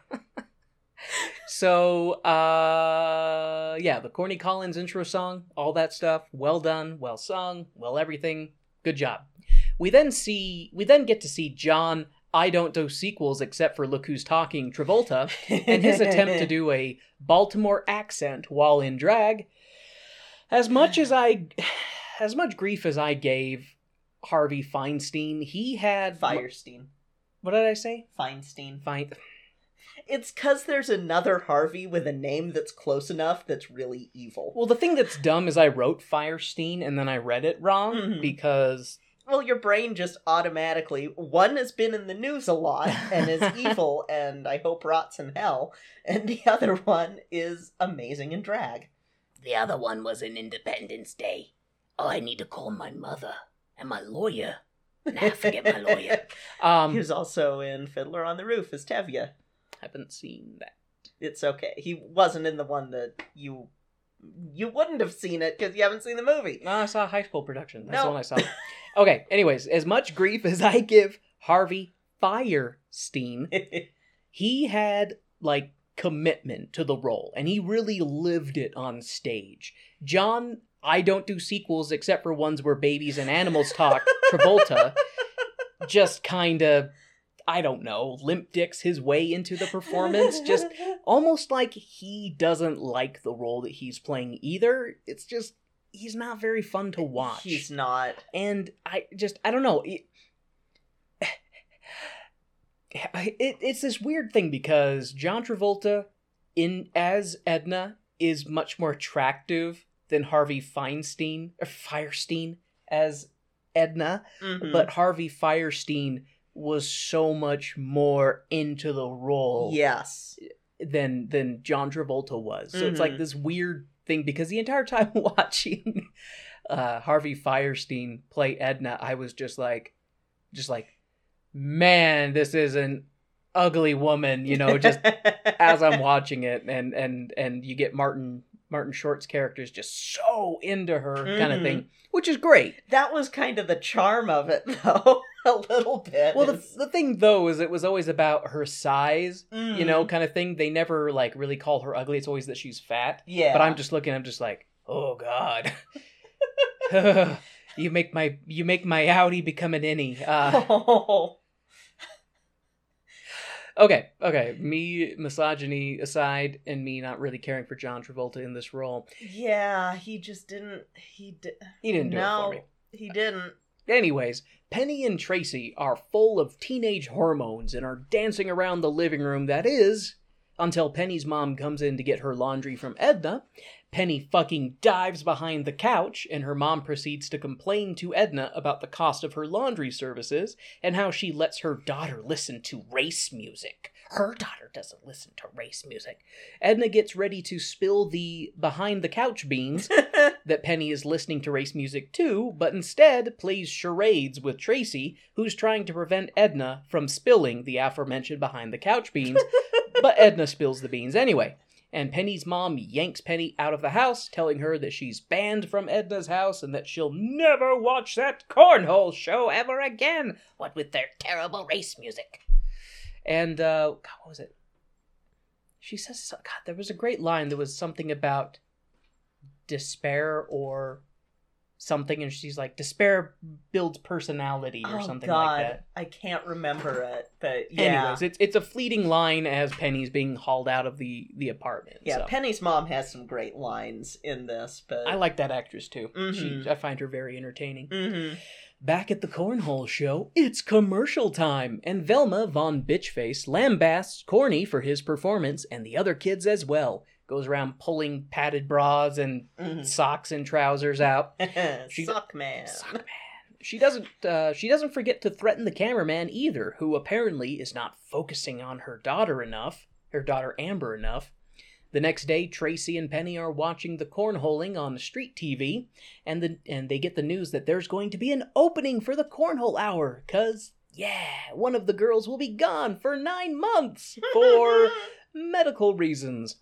so uh yeah, the Corny Collins intro song, all that stuff, well done, well sung, well everything. Good job. We then see we then get to see John I don't do sequels except for Look Who's Talking Travolta and his attempt to do a Baltimore accent while in drag. As much as I as much grief as I gave Harvey Feinstein, he had Fierstein. What did I say? Feinstein. Fine. It's because there's another Harvey with a name that's close enough that's really evil. Well, the thing that's dumb is I wrote Fierstein and then I read it wrong Mhm. because Well, your brain just automatically one has been in the news a lot and is evil and I hope rots in hell, and the other one is amazing in drag. The other one was in Independence Day. Oh, I need to call my mother and my lawyer. Nah, forget my lawyer. um he was also in Fiddler on the Roof as Tevye. haven't seen that. It's okay. He wasn't in the one that you you wouldn't have seen it because you haven't seen the movie. No, I saw a high school production. That's the one I saw. okay, anyways, as much grief as I give Harvey Fierstein, he had like commitment to the role and he really lived it on stage. John, I don't do sequels except for ones where babies and animals talk. Travolta just kind of I don't know, limp dicks his way into the performance just almost like he doesn't like the role that he's playing either. It's just he's not very fun to watch. He's not. and I just I don't know. It, it, it's this weird thing because John Travolta in as Edna is much more attractive than Harvey Feinstein or Fierstein as Edna, Mhm. but Harvey Fierstein was so much more into the role yes. than than John Travolta was. So it's like Mhm. this weird thing because the entire time watching uh, Harvey Fierstein play Edna, I was just like, just like, man, this is an ugly woman, you know, just as I'm watching it, and and and you get Martin Martin Short's character is just so into her kind of thing, which is great. that was kind of the charm of it, though. a little bit. Well, the, the thing though is it was always about her size, you know, Mm. kind of thing. They never like really call her ugly. It's always that she's fat. yeah. But I'm just looking. I'm just like, oh god, you make my you make my Audi become an innie. Uh, Oh. okay, okay. Me misogyny aside, and me not really caring for John Travolta in this role, yeah, he just didn't. He did. he didn't do no, it for me. he didn't. Anyways, Penny and Tracy are full of teenage hormones and are dancing around the living room that is until Penny's mom comes in to get her laundry from Edna. Penny fucking dives behind the couch and her mom proceeds to complain to Edna about the cost of her laundry services and how she lets her daughter listen to race music. Her daughter doesn't listen to race music. Edna gets ready to spill the behind the couch beans that Penny is listening to race music too, but instead plays charades with Tracy, who's trying to prevent Edna from spilling the aforementioned behind the couch beans, but Edna spills the beans anyway. And Penny's mom yanks Penny out of the house, telling her that she's banned from Edna's house and that she'll never watch that cornhole show ever again. What with their terrible race music. And, uh, God, what was it? She says, God, there was a great line. There was something about despair or something, and she's like, despair builds personality or oh something God, like that. I can't remember it, but yeah. Anyways, it's it's a fleeting line as Penny's being hauled out of the the apartment. yeah, so. Penny's mom has some great lines in this, but I like that actress too. Mhm. She, I find her very entertaining. hmm Back at the cornhole show, it's commercial time, and Velma von Bitchface lambasts Corny for his performance and the other kids as well. Goes around pulling padded bras and hmm socks and trousers out. She- Suck man. Sock man. She doesn't. Uh, she doesn't forget to threaten the cameraman either, who apparently is not focusing on her daughter enough. Her daughter Amber enough. The next day, Tracy and Penny are watching the cornholing on the street TV, and the and they get the news that there's going to be an opening for the cornhole hour. Cause yeah, one of the girls will be gone for nine months for medical reasons.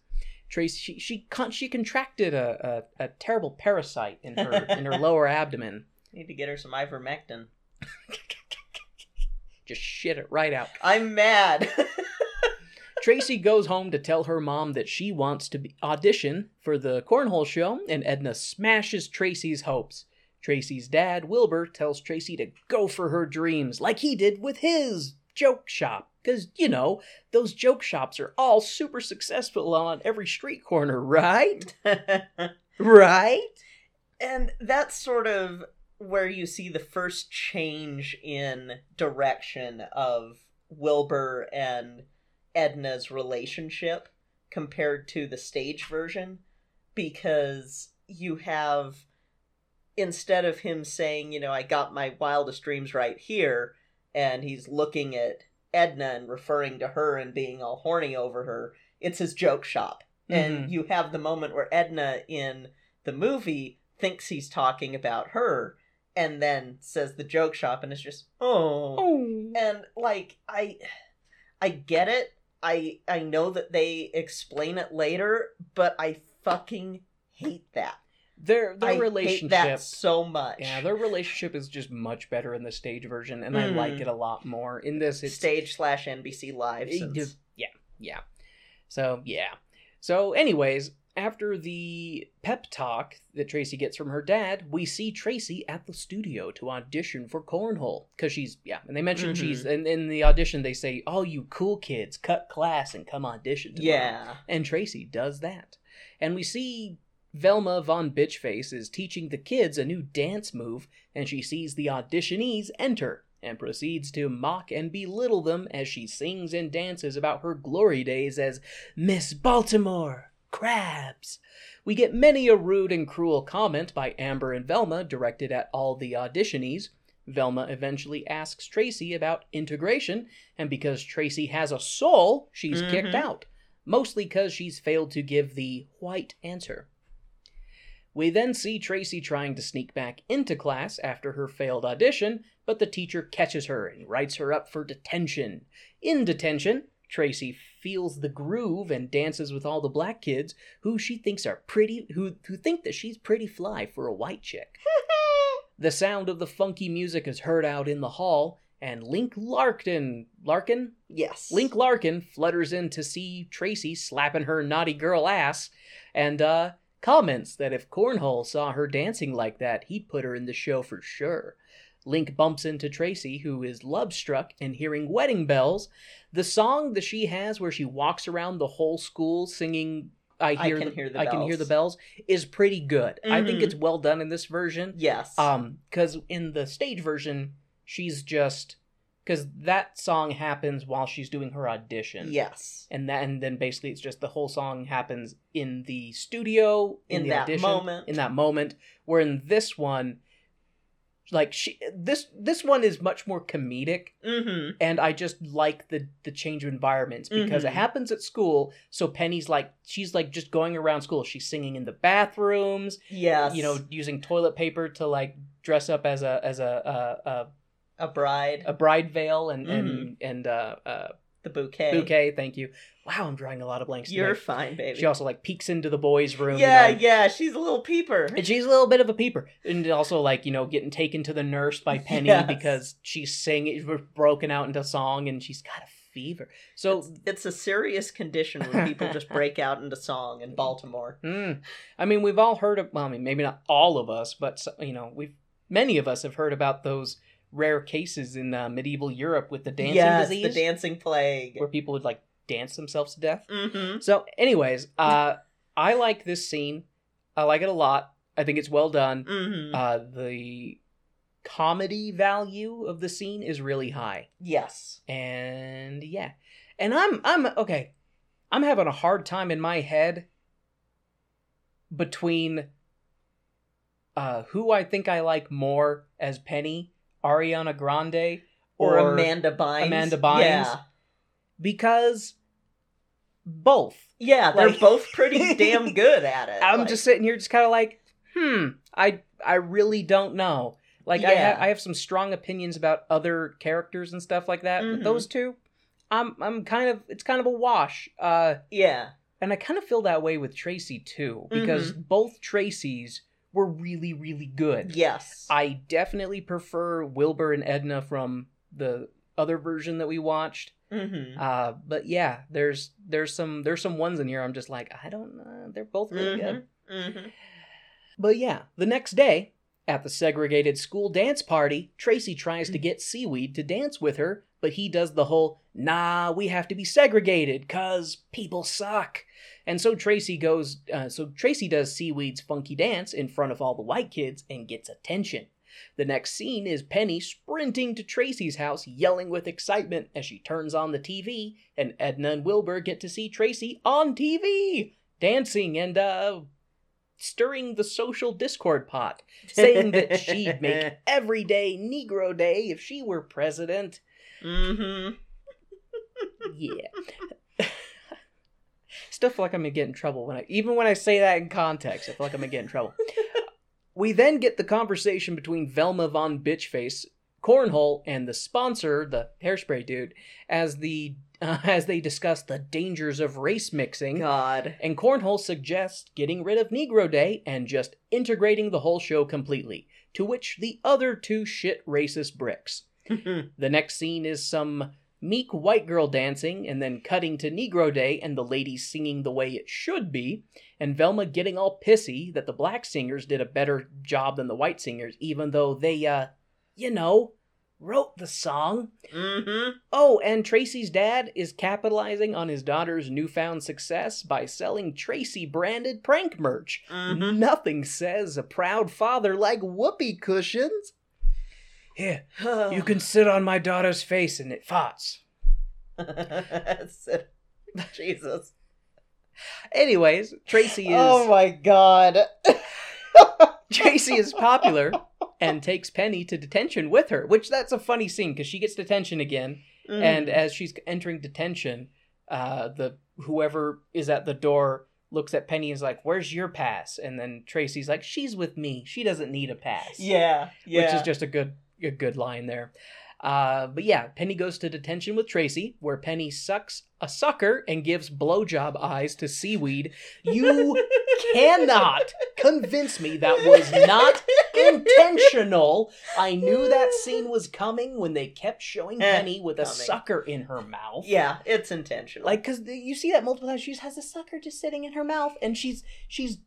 Tracy she she, con- she contracted a, a, a terrible parasite in her in her lower abdomen. Need to get her some ivermectin. Just shit it right out. I'm mad. Tracy goes home to tell her mom that she wants to be- audition for the cornhole show, and Edna smashes Tracy's hopes. Tracy's dad, Wilbur, tells Tracy to go for her dreams, like he did with his joke shop. Because, you know, those joke shops are all super successful on every street corner, right? Right? and that's sort of where you see the first change in direction of Wilbur and Edna's relationship compared to the stage version because you have instead of him saying, you know, I got my wildest dreams right here, and he's looking at Edna and referring to her and being all horny over her, it's his joke shop. And Mhm. you have the moment where Edna in the movie thinks he's talking about her and then says the joke shop and it's just, oh. Oh. And like I I get it. I I know that they explain it later, but I fucking hate that. Their their I hate relationship. that so much. Yeah, their relationship is just much better in the stage version, and I Mm. like it a lot more. In this, it's stage slash NBC Live. Since... yeah, yeah. So yeah. So, anyways, after the pep talk that Tracy gets from her dad, we see Tracy at the studio to audition for cornhole because she's yeah, and they mention Mhm. she's and in the audition they say, "All you cool kids, cut class and come audition." tomorrow." Yeah. and Tracy does that, and we see. Velma von Bitchface is teaching the kids a new dance move, and she sees the auditionees enter and proceeds to mock and belittle them as she sings and dances about her glory days as Miss Baltimore Crabs. We get many a rude and cruel comment by Amber and Velma directed at all the auditionees. Velma eventually asks Tracy about integration, and because Tracy has a soul, she's kicked Mhm. out, mostly because she's failed to give the white answer. We then see Tracy trying to sneak back into class after her failed audition, but the teacher catches her and writes her up for detention. In detention, Tracy feels the groove and dances with all the black kids who she thinks are pretty who who think that she's pretty fly for a white chick. the sound of the funky music is heard out in the hall, and Link Larkin Larkin? Yes. Link Larkin flutters in to see Tracy slapping her naughty girl ass and uh comments that if Cornhole saw her dancing like that, he'd put her in the show for sure. Link bumps into Tracy, who is love struck and hearing wedding bells. The song that she has where she walks around the whole school singing I I hear, Can the, Hear the I can hear the Bells." bells is pretty good. I think it's well done in this version. Yes. Um, because in the stage version, she's just because that song happens while she's doing her audition. yes. And that, and then basically it's just the whole song happens in the studio in, In the that audition, moment. in that moment. Where in this one, like she this this one is much more comedic, Mm-hmm. and I just like the the change of environments because it Mhm. happens at school. So Penny's like she's like just going around school. She's singing in the bathrooms Yes. you know, using toilet paper to like dress up as a as a a, a bride, a, a bride veil and Mm-hmm. and and uh, uh, the bouquet. bouquet. Thank you. Wow, I'm drawing a lot of blanks. You're today. fine, baby. She also like peeks into the boys' room. yeah, you know, yeah. She's a little peeper. And she's a little bit of a peeper, and also like you know getting taken to the nurse by Penny Yes. because she's singing, broken out into song, and she's got a fever. So it's, it's a serious condition when people just break out into song in Baltimore. Mm. I mean, we've all heard of. Well, I mean, maybe not all of us, but you know, we've many of us have heard about those rare cases in uh, medieval Europe with the dancing yes, disease, the dancing plague. where people would like dance themselves to death. Mm-hmm. So, anyways, uh, I like this scene. I like it a lot. I think it's well done. Mm-hmm. Uh, the comedy value of the scene is really high, yes. and yeah, and I'm I'm okay. I'm having a hard time in my head between uh, who I think I like more as Penny, Ariana Grande, Or, Amanda Bynes. Amanda Bynes. Yeah. because both. Yeah, they're Like- both pretty damn good at it. I'm Like, just sitting here, just kind of like, hmm, I I really don't know. Like I ha- I have some strong opinions about other characters and stuff like that. Mhm. But those two, I'm I'm kind of it's kind of a wash. Uh, Yeah. and I kind of feel that way with Tracy too, because Mm-hmm. both Tracys were really really good. Yes. I definitely prefer Wilbur and Edna from the other version that we watched. mm-hmm. Uh, but yeah, there's there's some there's some ones in here I'm just like I don't know. They're both really good. Mm-hmm. But yeah, the next day, at the segregated school dance party, Tracy tries to get Seaweed to dance with her, but he does the whole, nah, we have to be segregated, cause people suck. And so Tracy goes, uh, so Tracy does Seaweed's funky dance in front of all the white kids and gets attention. The next scene is Penny sprinting to Tracy's house, yelling with excitement as she turns on the TV, and Edna and Wilbur get to see Tracy on TV, dancing and, uh, stirring the social discord pot, saying that she'd make every day Negro Day if she were president. Mm-hmm. Yeah. Still feel like I'm gonna get in trouble when I even when I say that in context, I feel like I'm gonna get in trouble. we then get the conversation between Velma von Bitchface, Cornhole, and the sponsor, the hairspray dude, as the uh, as they discuss the dangers of race mixing. God. And Cornhole suggests getting rid of Negro Day and just integrating the whole show completely. To which the other two shit racist bricks. The next scene is some meek white girl dancing and then cutting to Negro Day and the ladies singing the way it should be, and Velma getting all pissy that the black singers did a better job than the white singers, even though they, uh, you know, wrote the song. mm-hmm. Oh, and Tracy's dad is capitalizing on his daughter's newfound success by selling Tracy branded prank merch. Mm-hmm. Nothing says a proud father like whoopee cushions. Here, you can sit on my daughter's face and it farts. Jesus. Anyways, Tracy is Oh my god. Tracy is popular and takes Penny to detention with her, which that's a funny scene because she gets detention again, Mm. and as she's entering detention, uh, the whoever is at the door looks at Penny and is like, "Where's your pass?" And then Tracy's like, "She's with me. She doesn't need a pass." yeah, yeah. which is just a good a good line there. Uh, but yeah, Penny goes to detention with Tracy, where Penny sucks a sucker and gives blowjob eyes to seaweed. You cannot convince me that was not intentional. I knew that scene was coming when they kept showing Eh, Penny with a sucker in her mouth. Yeah, it's intentional. Like, cause you see that multiple times. She just has a sucker just sitting in her mouth, and she's she's,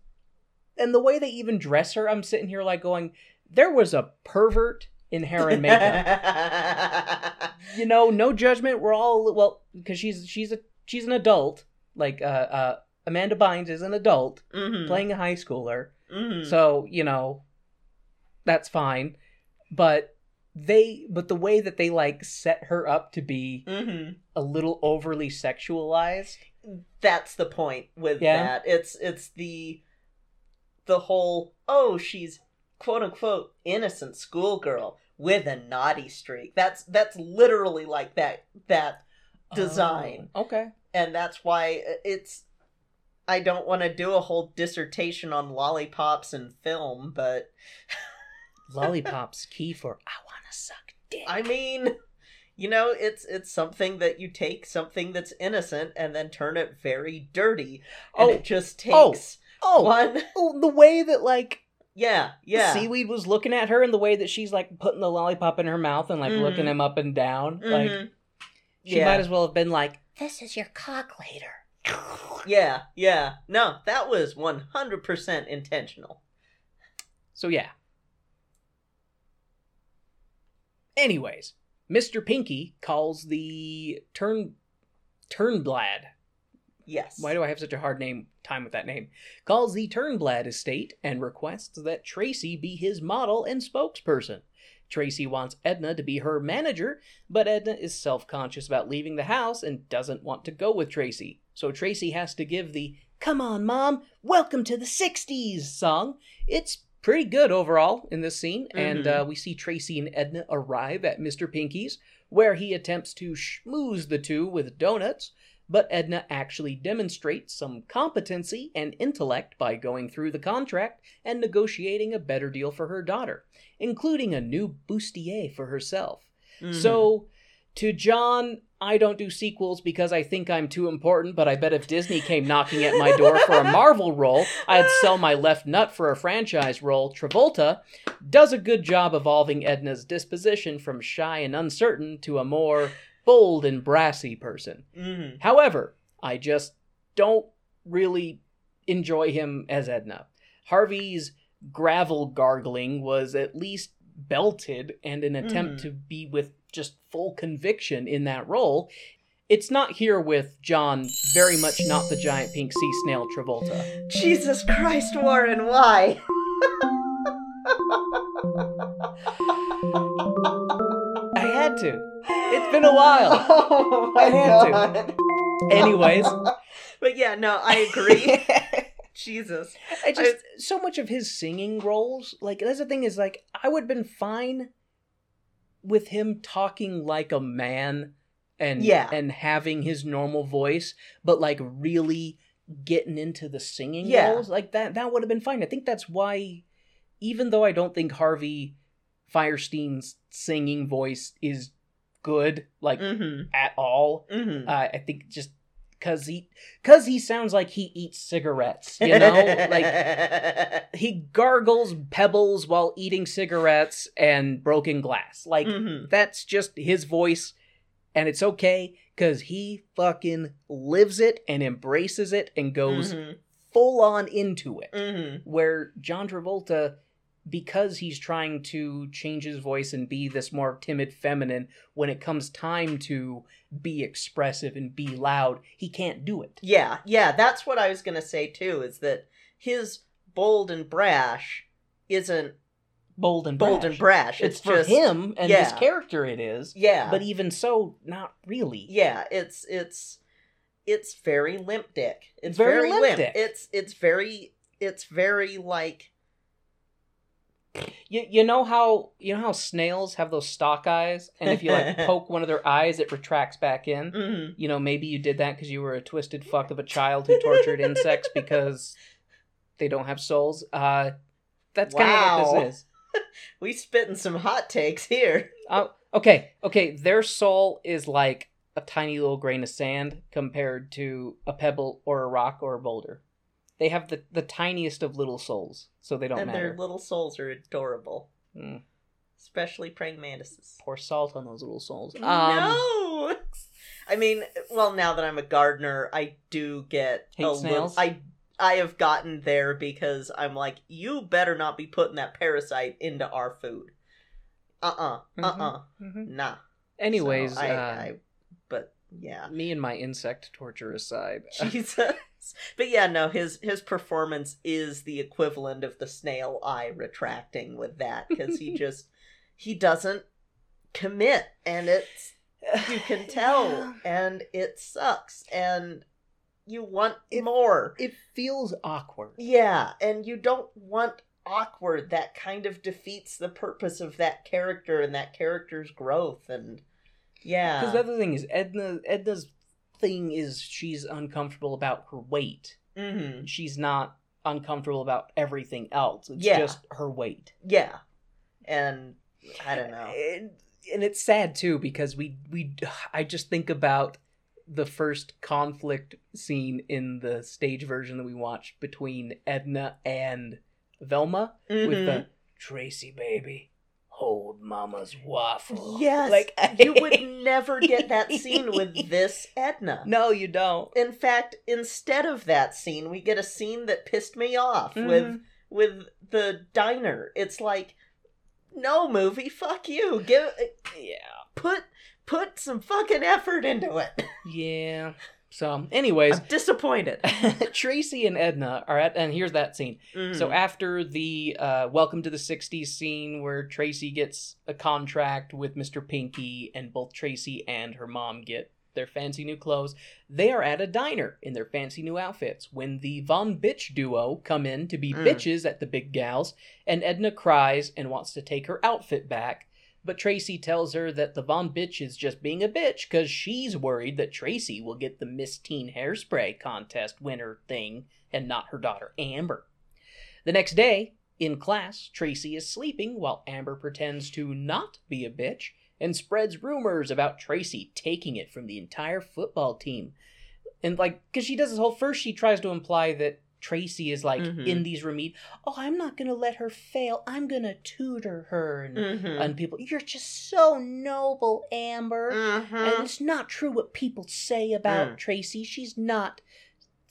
and the way they even dress her, I'm sitting here like going, there was a pervert in hair and makeup. you know, no judgment. We're all well because she's she's a she's an adult. Like uh, uh, Amanda Bynes is an adult Mhm, playing a high schooler, mhm. so you know, that's fine. But they, but the way that they like set her up to be Mhm. a little overly sexualized. That's the point with Yeah. that. It's it's the the whole oh she's quote unquote innocent schoolgirl with a naughty streak. That's that's literally like that that oh, design. Oh, okay. and that's why it's I don't want to do a whole dissertation on lollipops and film, but Lollipops key for I wanna suck dick. I mean, you know, it's it's something that you take something that's innocent and then turn it very dirty. And Oh, it just oh, takes oh, one oh, the way that like Yeah, yeah. seaweed was looking at her in the way that she's like putting the lollipop in her mouth and like Mhm. looking him up and down. Like Mhm. she yeah. might as well have been like, This is your cock later. Yeah, yeah. No, that was 100% intentional. so yeah. Anyways, Mr. Pinky calls the turn Turnblad. Yes. Why do I have such a hard name time with that name? Calls the Turnblad estate and requests that Tracy be his model and spokesperson. Tracy wants Edna to be her manager, but Edna is self conscious about leaving the house and doesn't want to go with Tracy. So Tracy has to give the Come on, Mom, welcome to the 60s song. It's pretty good overall in this scene, and Mhm. uh, we see Tracy and Edna arrive at Mr. Pinky's, where he attempts to schmooze the two with donuts but Edna actually demonstrates some competency and intellect by going through the contract and negotiating a better deal for her daughter, including a new bustier for herself. Mhm. So, to John, I don't do sequels because I think I'm too important, but I bet if Disney came knocking at my door for a Marvel role, I'd sell my left nut for a franchise role. Travolta does a good job evolving Edna's disposition from shy and uncertain to a more bold and brassy person. Mhm. However, I just don't really enjoy him as Edna. Harvey's gravel gargling was at least belted and an attempt Mhm. to be with just full conviction in that role. It's not here with John, very much not the giant pink sea snail Travolta. Jesus Christ, Warren, why? I had to. It's been a while. Oh I had to. Anyways. but yeah, no, I agree. Jesus. I just so much of his singing roles, like that's the thing is like I would have been fine with him talking like a man and Yeah. and having his normal voice, but like really getting into the singing Yeah. roles like that that would have been fine. I think that's why even though I don't think Harvey Fierstein's singing voice is good like Mm-hmm. at all, Mm-hmm. uh, I think just cuz he cuz he sounds like he eats cigarettes, you know? like he gargles pebbles while eating cigarettes and broken glass. Like hmm that's just his voice and it's okay cuz he fucking lives it and embraces it and goes hmm full on into it. hmm Where John Travolta because he's trying to change his voice and be this more timid feminine when it comes time to be expressive and be loud, he can't do it. Yeah, yeah, that's what I was gonna say too. Is that his bold and brash isn't Bold and bold brash. and brash. It's, It's, for just him and his character it is. Yeah, but even so, not really. yeah, it's it's it's very limp dick. It's Very very, limp limp. It's it's very it's very like You, you know how you know how snails have those stalk eyes, and if you like poke one of their eyes, it retracts back in. mhm. You know, maybe you did that because you were a twisted fuck of a child who tortured insects because they don't have souls. Uh, that's kind of what this is. we spitting some hot takes here. Uh, okay, okay. Their soul is like a tiny little grain of sand compared to a pebble or a rock or a boulder. They have the, the tiniest of little souls, so they don't and matter. their little souls are adorable. Mm. Especially praying mantises. Pour salt on those little souls. Um, no. I mean, well, now that I'm a gardener, I do get Hate a little. snails? I I have gotten there because I'm like, you better not be putting that parasite into our food. Uh uh-uh, uh uh mhm. nah. Anyways, So I, uh, I, but yeah, me and my insect torture aside, Jesus. But yeah, no, his his performance is the equivalent of the snail eye retracting with that because he just he doesn't commit, and it's you can tell, Yeah. and it sucks, and you want It- more. It feels awkward. Yeah, and you don't want awkward. That kind of defeats the purpose of that character and that character's growth, and yeah, Because the other thing is Edna. Edna's thing is she's uncomfortable about her weight. hmm She's not uncomfortable about everything else. It's Yeah. just her weight. yeah, and I don't know. And, and it's sad too because we we I just think about the first conflict scene in the stage version that we watched between Edna and Velma with Mhm. the Tracy baby hold mama's waffle. Yes, like you would never get that scene with this Edna. No, you don't. In fact, instead of that scene, we get a scene that pissed me off Mhm. with with the diner. It's like, no movie, fuck you. Give Yeah. put put some fucking effort into it. Yeah. So, anyways, I'm disappointed. Tracy and Edna are at, and here's that scene. So Mhm. after the uh, Welcome to the '60s scene, where Tracy gets a contract with Mr. Pinky, and both Tracy and her mom get their fancy new clothes, they are at a diner in their fancy new outfits when the Von Bitch duo come in to be Mm. bitches at the big gals, and Edna cries and wants to take her outfit back. But Tracy tells her that the Von Bitch is just being a bitch because she's worried that Tracy will get the Miss Teen Hairspray contest winner thing and not her daughter Amber. The next day, in class, Tracy is sleeping while Amber pretends to not be a bitch and spreads rumors about Tracy taking it from the entire football team. And like, because she does this whole first, she tries to imply that Tracy is like Mhm. in these remead. Oh, I'm not gonna let her fail. I'm gonna tutor her. And, Mhm. and people, you're just so noble, Amber. Mhm. And it's not true what people say about Mm. Tracy. She's not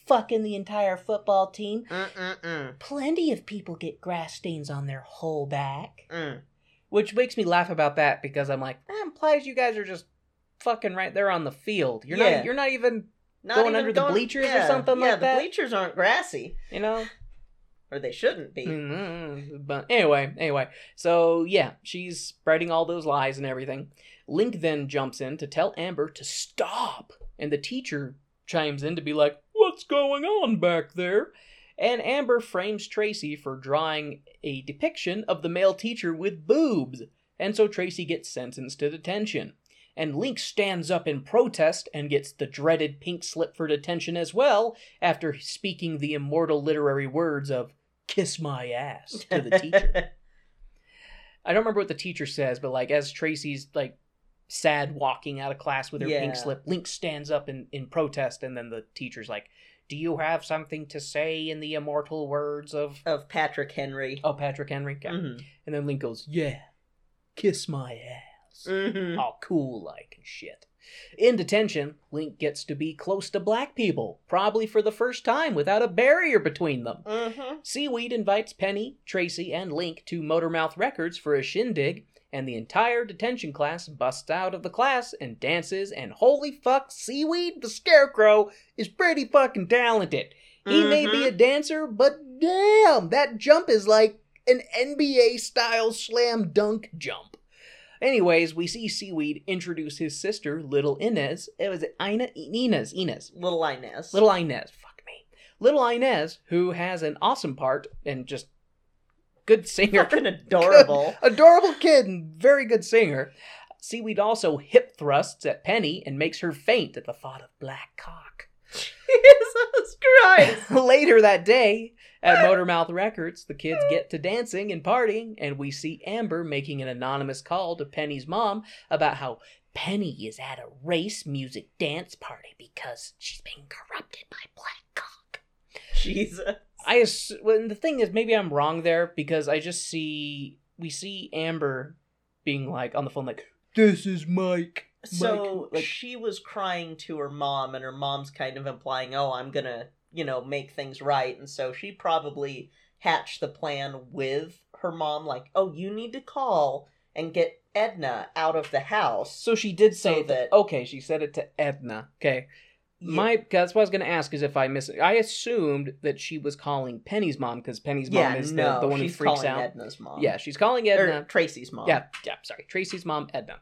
fucking the entire football team. Mm-mm-mm. Plenty of people get grass stains on their whole back. Mm. Which makes me laugh about that because I'm like, that implies you guys are just fucking right there on the field. You're Yeah. not you're not even Not Going under the bleachers or something yeah, like the bleachers aren't grassy. you know or they shouldn't be. Mm, But anyway, anyway, so yeah, she's spreading all those lies and everything. Link then jumps in to tell Amber to stop, and the teacher chimes in to be like, "What's going on back there?" And Amber frames Tracy for drawing a depiction of the male teacher with boobs, and so Tracy gets sentenced to detention. And Link stands up in protest and gets the dreaded pink slip for detention as well after speaking the immortal literary words of kiss my ass to the teacher. I don't remember what the teacher says, but like as Tracy's like sad walking out of class with her pink slip, Link stands up in, in protest and then the teacher's like, Do you have something to say in the immortal words of of Patrick Henry. Oh Patrick Henry? Okay. Mhm. And then Link goes, Yeah, kiss my ass. Mhm. All cool like and shit. In detention, Link gets to be close to black people, probably for the first time without a barrier between them. Mhm. Seaweed invites Penny, Tracy, and Link to Motormouth Records for a shindig, and the entire detention class busts out of the class and dances, and holy fuck, Seaweed the Scarecrow is pretty fucking talented. He may be a dancer, but damn, that jump is like an NBA style slam dunk jump. Anyways, we see Seaweed introduce his sister, Little Inez. Eh, it was Ina, Inez, Inez, Little Inez. Little Inez, fuck me. Little Inez, who has an awesome part and just good singer. Fucking adorable. Adorable kid and very good singer. Seaweed also hip thrusts at Penny and makes her faint at the thought of black cock. Jesus Christ. Later that day, at Motormouth Records, the kids get to dancing and partying, and we see Amber making an anonymous call to Penny's mom about how Penny is at a race music dance party because she's being corrupted by black cock. Jesus. I ass- well, the thing is, maybe I'm wrong there because I just see we see Amber being like on the phone, like, "This is Mike." So Mike. like, she was crying to her mom, and her mom's kind of implying, "Oh, I'm gonna, you know, make things right." And so she probably hatched the plan with her mom, like, "Oh, you need to call and get Edna out of the house." so she did say So that. that- Okay, she said it to Edna. Okay, Yeah. my that's what I was gonna ask is if I miss it. I assumed that she was calling Penny's mom because Penny's mom yeah, is no, the, the one who she's freaks calling out. Edna's mom. Yeah, she's calling or Edna. Tracy's mom. Yeah, yeah, sorry. Tracy's mom, Edna.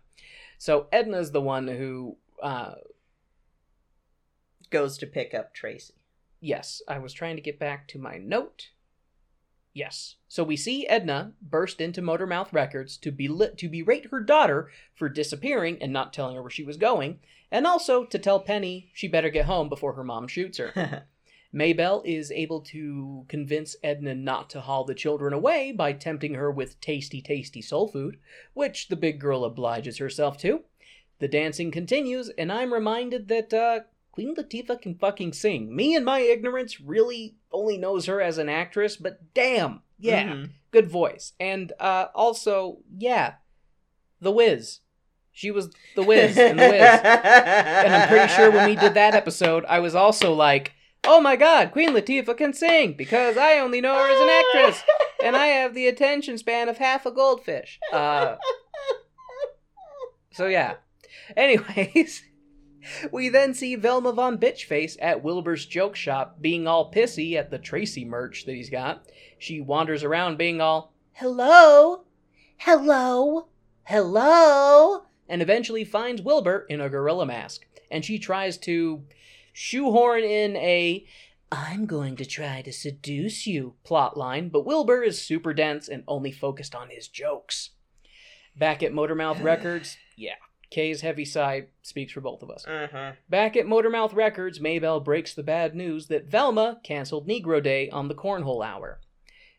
So Edna's the one who uh goes to pick up Tracy. Yes, I was trying to get back to my note. Yes. So we see Edna burst into Motormouth Records to be to berate her daughter for disappearing and not telling her where she was going, and also to tell Penny she better get home before her mom shoots her. Maybelle is able to convince Edna not to haul the children away by tempting her with tasty, tasty soul food, which the big girl obliges herself to. The dancing continues, and I'm reminded that uh, Queen Latifah can fucking sing. Me and my ignorance really only knows her as an actress, but damn, yeah, Mhm. good voice. And uh, also, yeah, The Wiz. She was The Wiz in The Wiz. And I'm pretty sure when we did that episode, I was also like, oh my god, Queen Latifah can sing because I only know her as an actress and I have the attention span of half a goldfish. Uh, so yeah. Anyways, we then see Velma von Bitchface at Wilbur's joke shop being all pissy at the Tracy merch that he's got. She wanders around being all, hello, hello, hello, and eventually finds Wilbur in a gorilla mask. And she tries to shoehorn in a I'm going to try to seduce you plotline, but Wilbur is super dense and only focused on his jokes. Back at Motormouth Records, yeah, Kay's heavy sigh speaks for both of us. Mhm. Back at Motormouth Records, Maybelle breaks the bad news that Velma canceled Negro Day on the Cornhole Hour.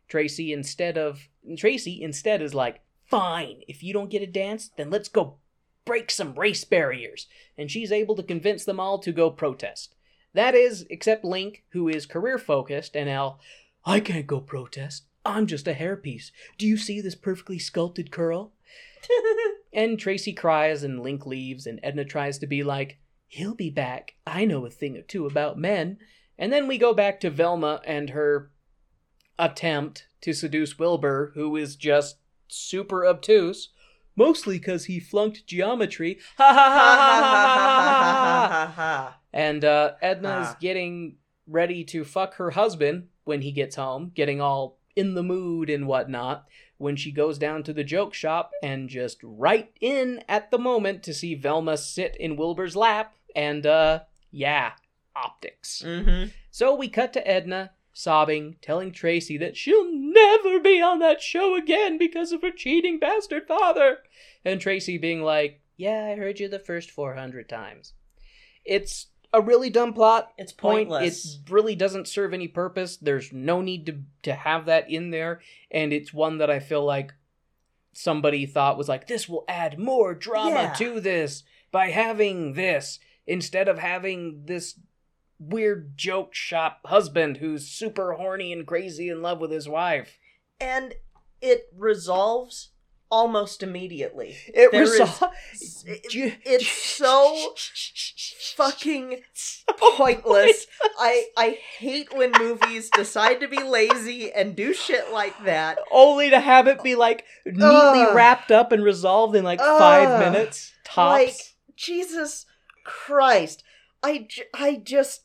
Tracy instead of Tracy instead is like, "Fine, if you don't get a dance, then let's go break some race barriers." And she's able to convince them all to go protest. That is, except Link, who is career focused, and Al, I can't go protest. I'm just a hairpiece. Do you see this perfectly sculpted curl? And Tracy cries and Link leaves, and Edna tries to be like, He'll be back. I know a thing or two about men. And then we go back to Velma and her attempt to seduce Wilbur, who is just super obtuse. Mostly because he flunked geometry. Ha ha ha ha ha ha ha ha. And uh, Edna's Ha. getting ready to fuck her husband when he gets home, getting all in the mood and whatnot, when she goes down to the joke shop and just right in at the moment to see Velma sit in Wilbur's lap and, uh, yeah, optics. Mm-hmm. So we cut to Edna, sobbing, telling Tracy that she'll never be on that show again because of her cheating bastard father. And Tracy being like, Yeah, I heard you the first 400 times. It's a really dumb plot. It's Point. pointless. It really doesn't serve any purpose. There's no need to, to have that in there. And it's one that I feel like somebody thought was like, This will add more drama Yeah. to this by having this instead of having this weird joke shop husband who's super horny and crazy in love with his wife. and it resolves almost immediately. It There is- resol- it- Ju- it's so fucking oh pointless. I I hate when movies decide to be lazy and do shit like that. Only to have it be like neatly Ugh. wrapped up and resolved in like Ugh. five minutes tops. Like Jesus Christ. I j- I just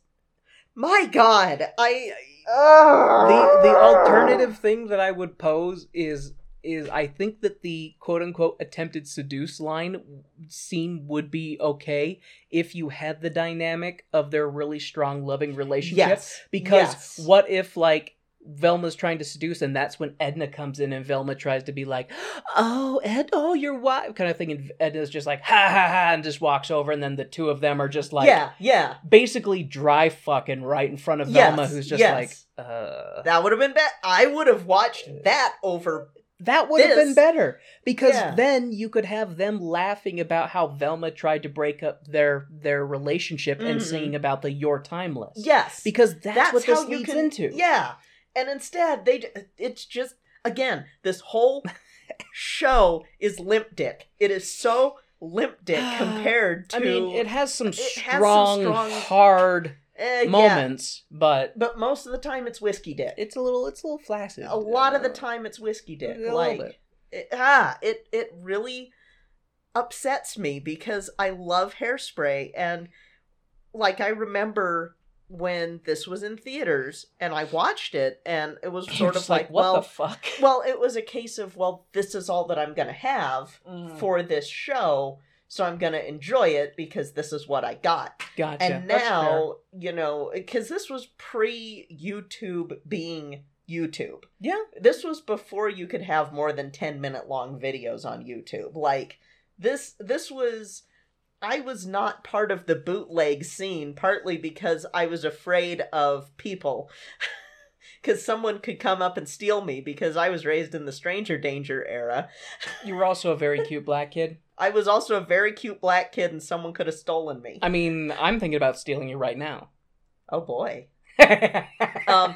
my god. I the the alternative thing that I would pose is is I think that the quote unquote attempted seduce line scene would be okay if you had the dynamic of their really strong loving relationship. Yes. Because Yes. what if like Velma's trying to seduce and that's when Edna comes in and Velma tries to be like, "Oh, Ed, oh, your wife," kind of thing, and Edna's just like, "Ha ha ha," and just walks over, and then the two of them are just like, yeah, yeah. basically dry fucking right in front of Velma, Yes, who's just yes. like, "Uh." That would have been bad. I would have watched that over That would have been better because Yeah. then you could have them laughing about how Velma tried to break up their their relationship and Mhm. singing about the "You're timeless." Yes. because that's, That's what this leads can into. Yeah. And instead they it's just again, this whole show is limp dick. It is so limp dick compared to I mean, it has some It has some strong, strong- hard eh, yeah. moments, but But most of the time it's whiskey dick. it's a little it's a little flaccid. a lot of the Uh, time it's whiskey dick. Like it, ah, it it really upsets me because I love hairspray and like I remember when this was in theaters and I watched it and it was sort of like, what well the fuck? well it was a case of well this is all that I'm going to have Mm. for this show so I'm going to enjoy it because this is what I got. Gotcha. and now, you know, cuz this was pre YouTube being YouTube yeah, this was before you could have more than 10 minute long videos on YouTube. Like this this was I was not part of the bootleg scene partly because I was afraid of people. Cuz someone could come up and steal me because I was raised in the stranger danger era. you were also a very cute black kid. I was also a very cute black kid and someone could have stolen me. I mean, I'm thinking about stealing you right now. Oh boy. Um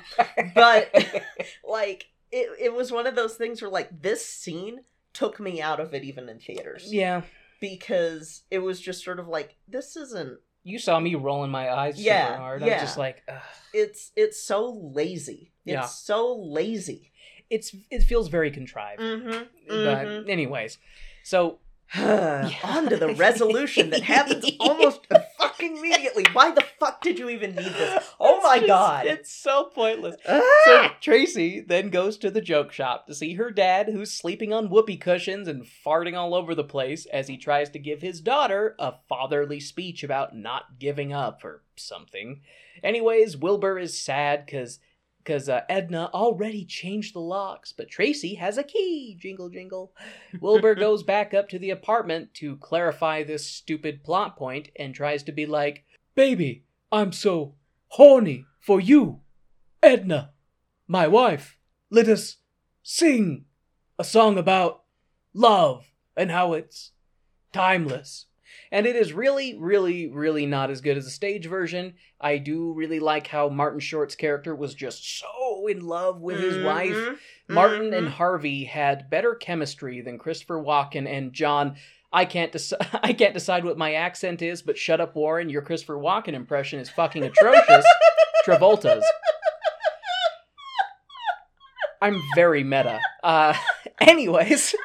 but like it it was one of those things where like this scene took me out of it even in theaters. yeah, because it was just sort of like this isn't you saw me rolling my eyes Yeah, super hard. yeah. I'm just like, Ugh. it's it's so lazy it's Yeah. so lazy it's it feels very contrived. mm-hmm, But anyways, so on to the resolution that happens almost fucking immediately why the fuck did you even need this oh It's my just- god it's so pointless. Ah! So Tracy then goes to the joke shop to see her dad, who's sleeping on whoopee cushions and farting all over the place as he tries to give his daughter a fatherly speech about not giving up or something. Anyways, Wilbur is sad because because uh, Edna already changed the locks, but Tracy has a key. Jingle, jingle. Wilbur goes back up to the apartment to clarify this stupid plot point and tries to be like, Baby, I'm so horny for you, Edna, my wife. Let us sing a song about love and how it's timeless. And it is really, really, really not as good as the stage version. I do really like how Martin Short's character was just so in love with his wife. Mhm, Martin and mhm. Harvey had better chemistry than Christopher Walken and John. I can't decide. I can't decide what my accent is, but shut up, Warren. Your Christopher Walken impression is fucking atrocious. Travolta's. I'm very meta. Uh, anyways,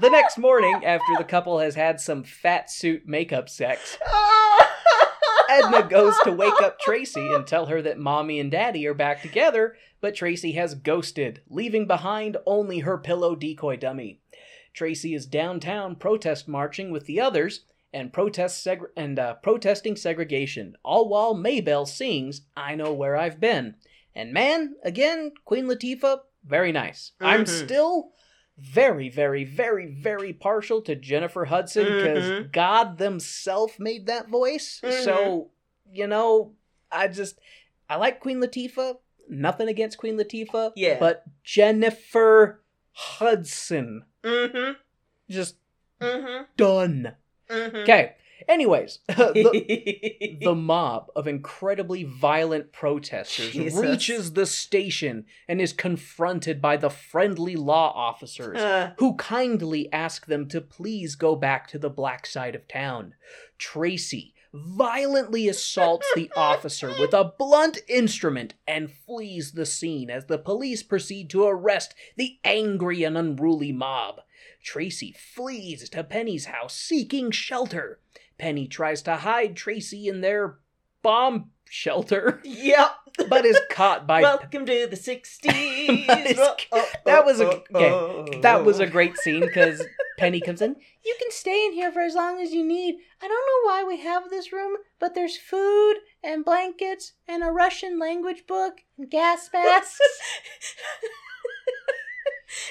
the next morning, after the couple has had some fat suit makeup sex, Edna goes to wake up Tracy and tell her that mommy and daddy are back together, but Tracy has ghosted, leaving behind only her pillow decoy dummy. Tracy is downtown protest marching with the others and protest seg- and uh, protesting segregation, all while Maybelle sings "I Know Where I've Been." And man, again, Queen Latifah, very nice. I'm Mhm. still very, very, very, very partial to Jennifer Hudson because Mhm. God themselves made that voice. So, you know, I just I like Queen Latifah. Nothing against Queen Latifah. Yeah. But Jennifer Hudson. Mm-hmm. Just Mm-hmm. done. Mm-hmm. Okay. Anyways, the, the mob of incredibly violent protesters Jesus. reaches the station and is confronted by the friendly law officers Uh, who kindly ask them to please go back to the black side of town. Tracy violently assaults the officer with a blunt instrument and flees the scene as the police proceed to arrest the angry and unruly mob. Tracy flees to Penny's house seeking shelter. Penny tries to hide Tracy in their bomb shelter, yep. but is caught by Welcome to the 60s. But Oh, oh, that was a- oh, okay, oh, That was a great scene because Penny comes in. You can stay in here for as long as you need. I don't know why we have this room, but there's food and blankets and a Russian language book and gas masks.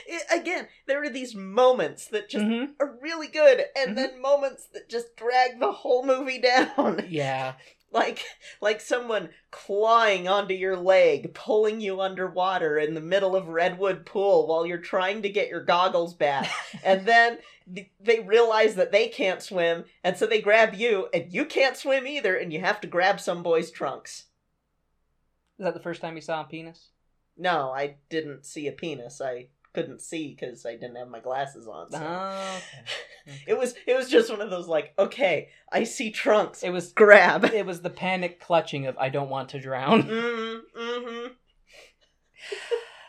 It- again, there are these moments that just Mhm. are really good, and Mhm. then moments that just drag the whole movie down. Yeah. like like someone clawing onto your leg, pulling you underwater in the middle of Redwood Pool while you're trying to get your goggles back. and then they realize that they can't swim, and so they grab you, and you can't swim either, and you have to grab some boy's trunks. Is that the first time you saw a penis? No, I didn't see a penis. I couldn't see because I didn't have my glasses on. so- Oh, okay. It was it was just one of those like, okay, I see trunks. It was Grab. it was the panic clutching of I don't want to drown. mm, mm-hmm.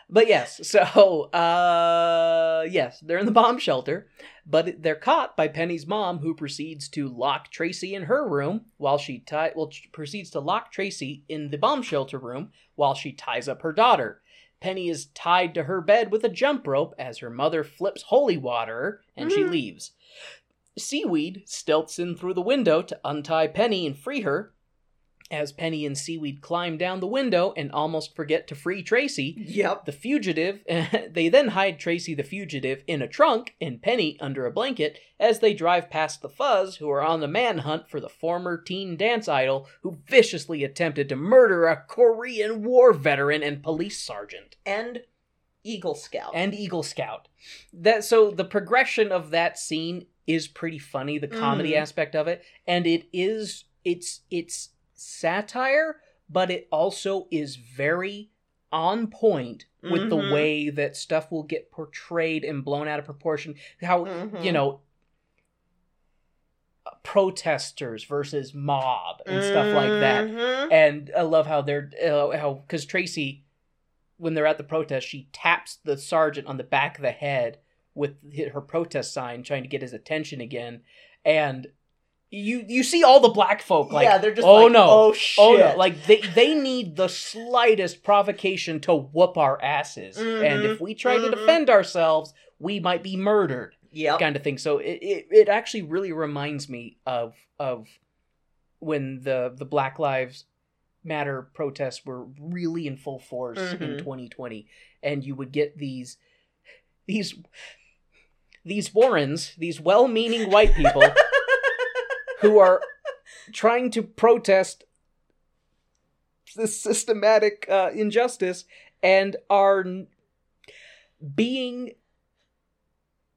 But yes, so uh yes, they're in the bomb shelter, but they're caught by Penny's mom who proceeds to lock Tracy in her room while she tie well proceeds to lock Tracy in the bomb shelter room while she ties up her daughter. Penny is tied to her bed with a jump rope as her mother flips holy water and she Mhm. leaves. Seaweed stilts in through the window to untie Penny and free her. As Penny and Seaweed climb down the window and almost forget to free Tracy, Yep. the fugitive, they then hide Tracy the fugitive in a trunk and Penny under a blanket as they drive past the Fuzz, who are on the manhunt for the former teen dance idol who viciously attempted to murder a Korean War veteran and police sergeant And Eagle Scout. and Eagle Scout. That so the progression of that scene is pretty funny, the comedy Mhm. aspect of it, and it is it's it's satire, but it also is very on point with the Mhm. way that stuff will get portrayed and blown out of proportion. How Mhm. you know protesters versus mob and stuff like that Mhm. and I love how they're uh, how because Tracy, when they're at the protest, she taps the sergeant on the back of the head with her protest sign, trying to get his attention again, and you you see all the black folk like yeah, they're just oh like, no oh shit, oh no like they they need the slightest provocation to whoop our asses, and if we try to mhm. defend ourselves, we might be murdered yep. kind of thing. So it, it, it actually really reminds me of of when the the Black Lives Matter protests were really in full force in Mhm. 2020, and you would get these these these Warrens, these well-meaning white people who are trying to protest this systematic uh, injustice and are being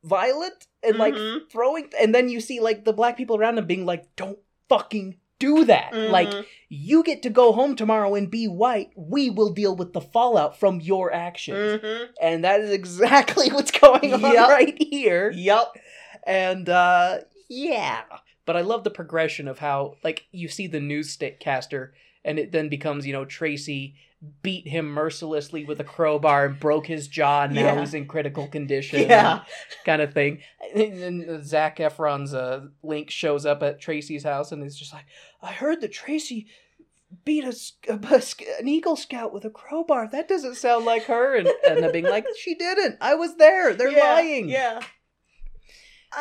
violent and like Mhm. throwing and then you see like the black people around them being like don't fucking do that like Mhm. you get to go home tomorrow and be white we will deal with the fallout from your actions Mhm. and that is exactly what's going on Yep. right here Yep. and uh yeah but i love the progression of how like you see the news newscaster and it then becomes you know Tracy beat him mercilessly with a crowbar and broke his jaw. And now Yeah. he's in critical condition. Yeah. kind of thing. And then Zac Efron's uh, link shows up at Tracy's house and is just like, I heard that Tracy beat a, a an Eagle Scout with a crowbar. That doesn't sound like her. And end up being like, she didn't. I was there. They're yeah, lying. Yeah.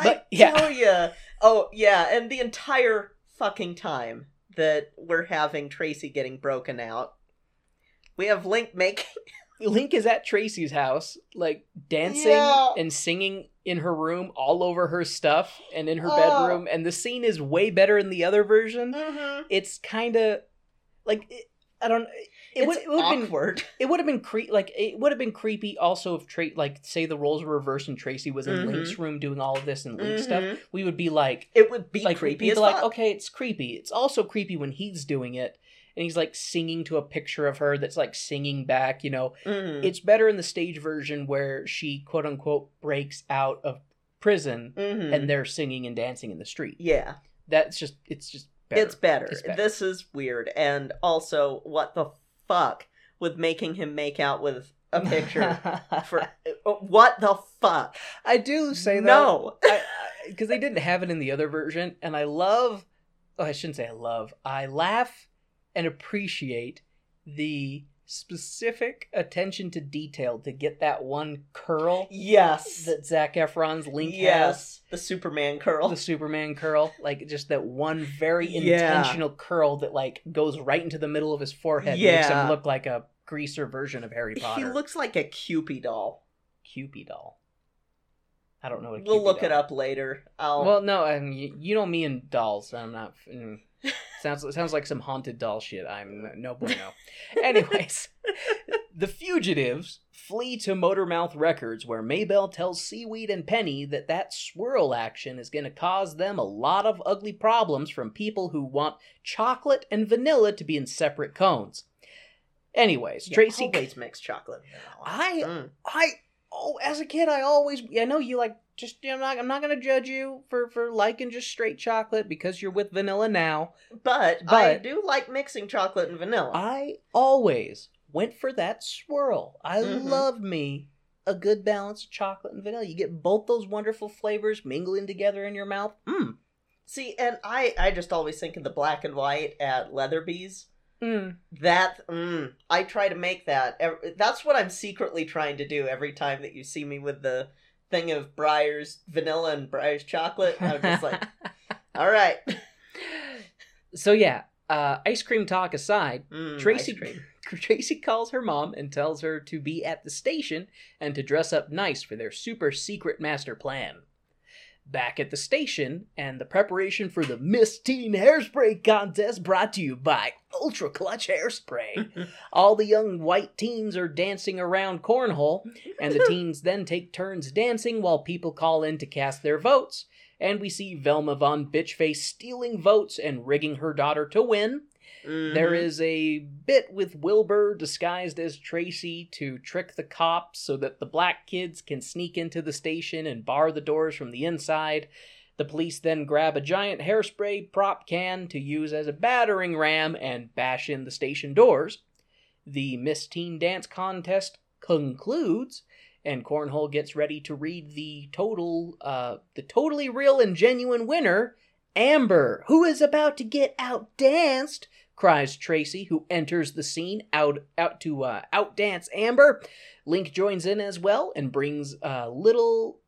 But, I yeah. tell ya. Oh yeah, and the entire fucking time that we're having Tracy getting broken out, we have Link making. Link is at Tracy's house, like dancing Yeah. and singing in her room, all over her stuff and in her Oh. bedroom. And the scene is way better in the other version. Mm-hmm. It's kind of like it, I don't. It It's would it would have been awkward. it would have been cre- like it would have been creepy. Also, if Tra- like say the roles were reversed and Tracy was in Mhm. Link's room doing all of this and Link stuff, Mhm. we would be like, It would be like creepy we'd be like, fuck. okay, it's creepy. It's also creepy when he's doing it and he's like singing to a picture of her that's like singing back. You know, Mhm. it's better in the stage version where she quote unquote breaks out of prison Mhm. and they're singing and dancing in the street. yeah, That's just it's just better. it's better. It's better. This is weird, and also, what the fuck with making him make out with a picture for uh, what the fuck? I do say that. no. because they didn't have it in the other version, and I love. Oh, I shouldn't say I love. I laugh and appreciate the specific attention to detail to get that one curl Yes. that Zac Efron's Link has. yes. The Superman curl. The Superman curl, like just that one very Yeah. intentional curl that like goes right into the middle of his forehead, Yeah. makes him look like a greaser version of Harry Potter. he looks like a Cupid doll. Cupid doll. I don't know what. a We'll look it up later. I'll. Well, no, I mean, you, you know me and dolls. I'm not. Mm, sounds sounds like some haunted doll shit. I'm no bueno. Anyways, the fugitives flee to Motormouth Records, where Maybelle tells Seaweed and Penny that that swirl action is going to cause them a lot of ugly problems from people who want chocolate and vanilla to be in separate cones. Anyways, Yeah, Tracy. always mixed chocolate. I. Mm. I oh, as a kid, I always I know you like just I'm not I'm not gonna judge you for for liking just straight chocolate because you're with vanilla now. But, I do like mixing chocolate and vanilla. I always went for that swirl. I Mhm. loved me a good balance of chocolate and vanilla. You get both those wonderful flavors mingling together in your mouth. Mmm. See, and I, I just always think of the black and white at Leatherby's. Mm. That, mm, I try to make that. That's what I'm secretly trying to do every time that you see me with the thing of Breyer's vanilla and Breyer's chocolate. I'm just like, all right. so yeah, uh, ice cream talk aside, Mm, Tracy. Tracy calls her mom and tells her to be at the station and to dress up nice for their super secret master plan. Back at the station, and the preparation for the Miss Teen Hairspray contest brought to you by Ultra Clutch Hairspray. All the young white teens are dancing around Cornhole, and the teens then take turns dancing while people call in to cast their votes. And we see Velma Von Bitchface stealing votes and rigging her daughter to win. There Mhm. is a bit with Wilbur disguised as Tracy to trick the cops so that the black kids can sneak into the station and bar the doors from the inside. The police then grab a giant hairspray prop can to use as a battering ram and bash in the station doors. The Miss Teen Dance contest concludes, and Cornhole gets ready to read the total, uh, the totally real and genuine winner, Amber, who is about to get outdanced cries Tracy, who enters the scene out out to uh, outdance Amber. Link joins in as well and brings uh, little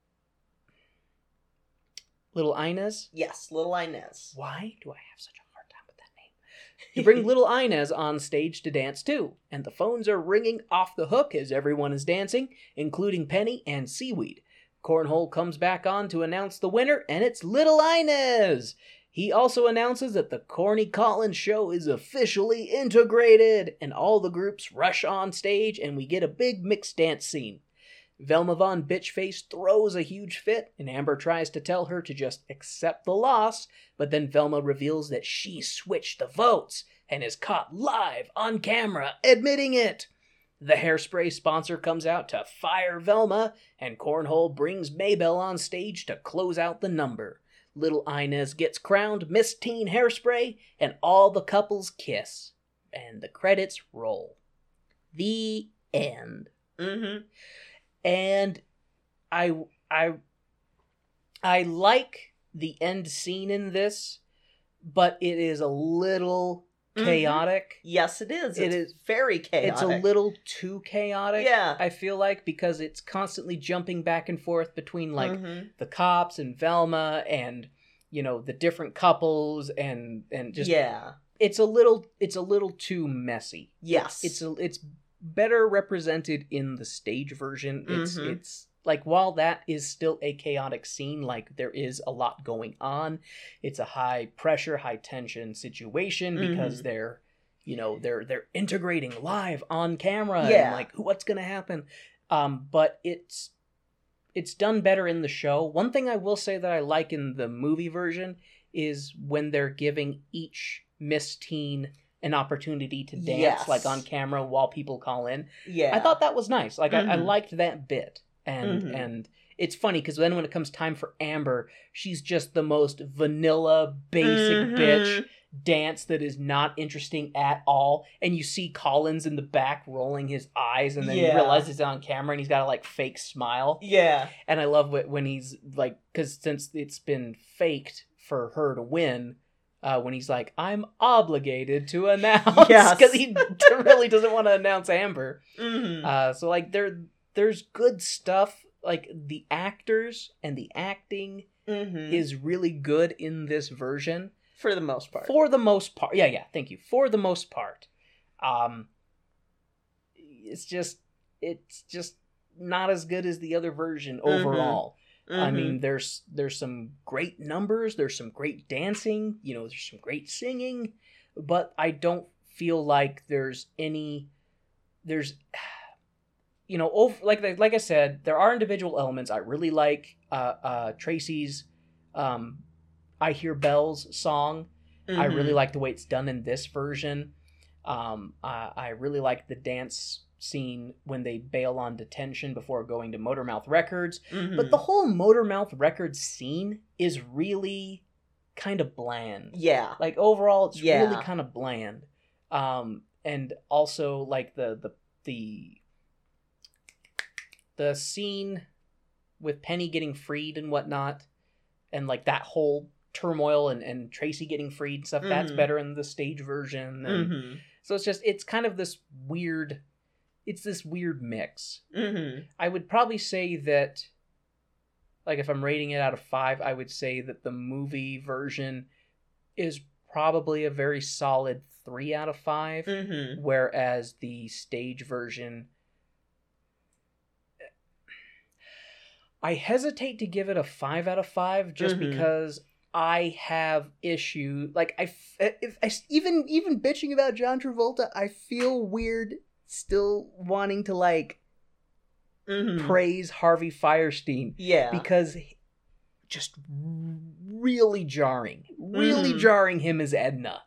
little Inez. Yes, little Inez. Why do I have such a hard time with that name? You bring little Inez on stage to dance too, and the phones are ringing off the hook as everyone is dancing, including Penny and Seaweed. Cornhole comes back on to announce the winner, and it's Little Inez. He also announces that the Corny Collins show is officially integrated, and all the groups rush on stage, and we get a big mixed dance scene. Velma Von Bitchface throws a huge fit, and Amber tries to tell her to just accept the loss, but then Velma reveals that she switched the votes and is caught live on camera admitting it. The hairspray sponsor comes out to fire Velma, and Cornhole brings Maybelle on stage to close out the number. Little Inez gets crowned Miss Teen Hairspray, and all the couples kiss. and the credits roll. The end. Mm-hmm. And I I I like the end scene in this, but it is a little Mhm. chaotic. Yes, it is. It It's is- very chaotic. It's a little too chaotic. Yeah. I feel like because it's constantly jumping back and forth between like Mhm. the cops and Velma and you know the different couples and and just yeah. it's a little it's a little too messy. Yes. It's a, it's better represented in the stage version. It's Mhm. it's like while that is still a chaotic scene, like there is a lot going on. It's a high pressure, high tension situation because Mhm. they're you know they're they're integrating live on camera Yeah. and like what's gonna happen. Um, but it's it's done better in the show. One thing I will say that I like in the movie version is when they're giving each Miss Teen an opportunity to dance Yes. like on camera while people call in. yeah. I thought that was nice. Like I, I Mhm. liked that bit. And Mhm. and it's funny because then when it comes time for Amber, she's just the most vanilla, basic Mhm. bitch dance that is not interesting at all. And you see Collins in the back rolling his eyes, and then Yeah. you realize it's on camera, and he's got a like fake smile. Yeah. And I love wh- when he's like, because since it's been faked for her to win, uh, when he's like, "I'm obligated to announce," Yes. because he really doesn't want to announce Amber. Mm-hmm. Uh, so like there, there's good stuff. Like the actors and the acting mm-hmm. is really good in this version for the most part. for the most part. Yeah, yeah. Thank you for the most part. Um, it's just it's just not as good as the other version Mhm. overall. I Mhm. mean, there's there's some great numbers, there's some great dancing, you know, there's some great singing, but I don't feel like there's any there's you know, over, like like I said, there are individual elements I really like. Uh, uh, Tracy's um, "I Hear Bells" song. I really Mhm. like the way it's done in this version. Um, I, I really like the dance scene when they bail on detention before going to Motormouth Records. Mhm. But the whole Motormouth Records scene is really kind of bland. yeah. Like overall, it's Yeah. really kind of bland. Um, and also like the the the the scene with Penny getting freed and whatnot, and like that whole turmoil and, and Tracy getting freed and stuff. That's Mhm. better in the stage version. Mm-hmm. So it's just it's kind of this weird. It's this weird mix. Mm-hmm. I would probably say that, like, if I'm rating it out of five, I would say that the movie version is probably a very solid three out of 5 Mm-hmm. whereas the stage version. I hesitate to give it a five out of five just Mhm. because I have issue. Like I, if I, even even bitching about John Travolta, I feel weird still wanting to like Mm-hmm. praise Harvey Fierstein yeah. because just really jarring, really Mhm. jarring him as Edna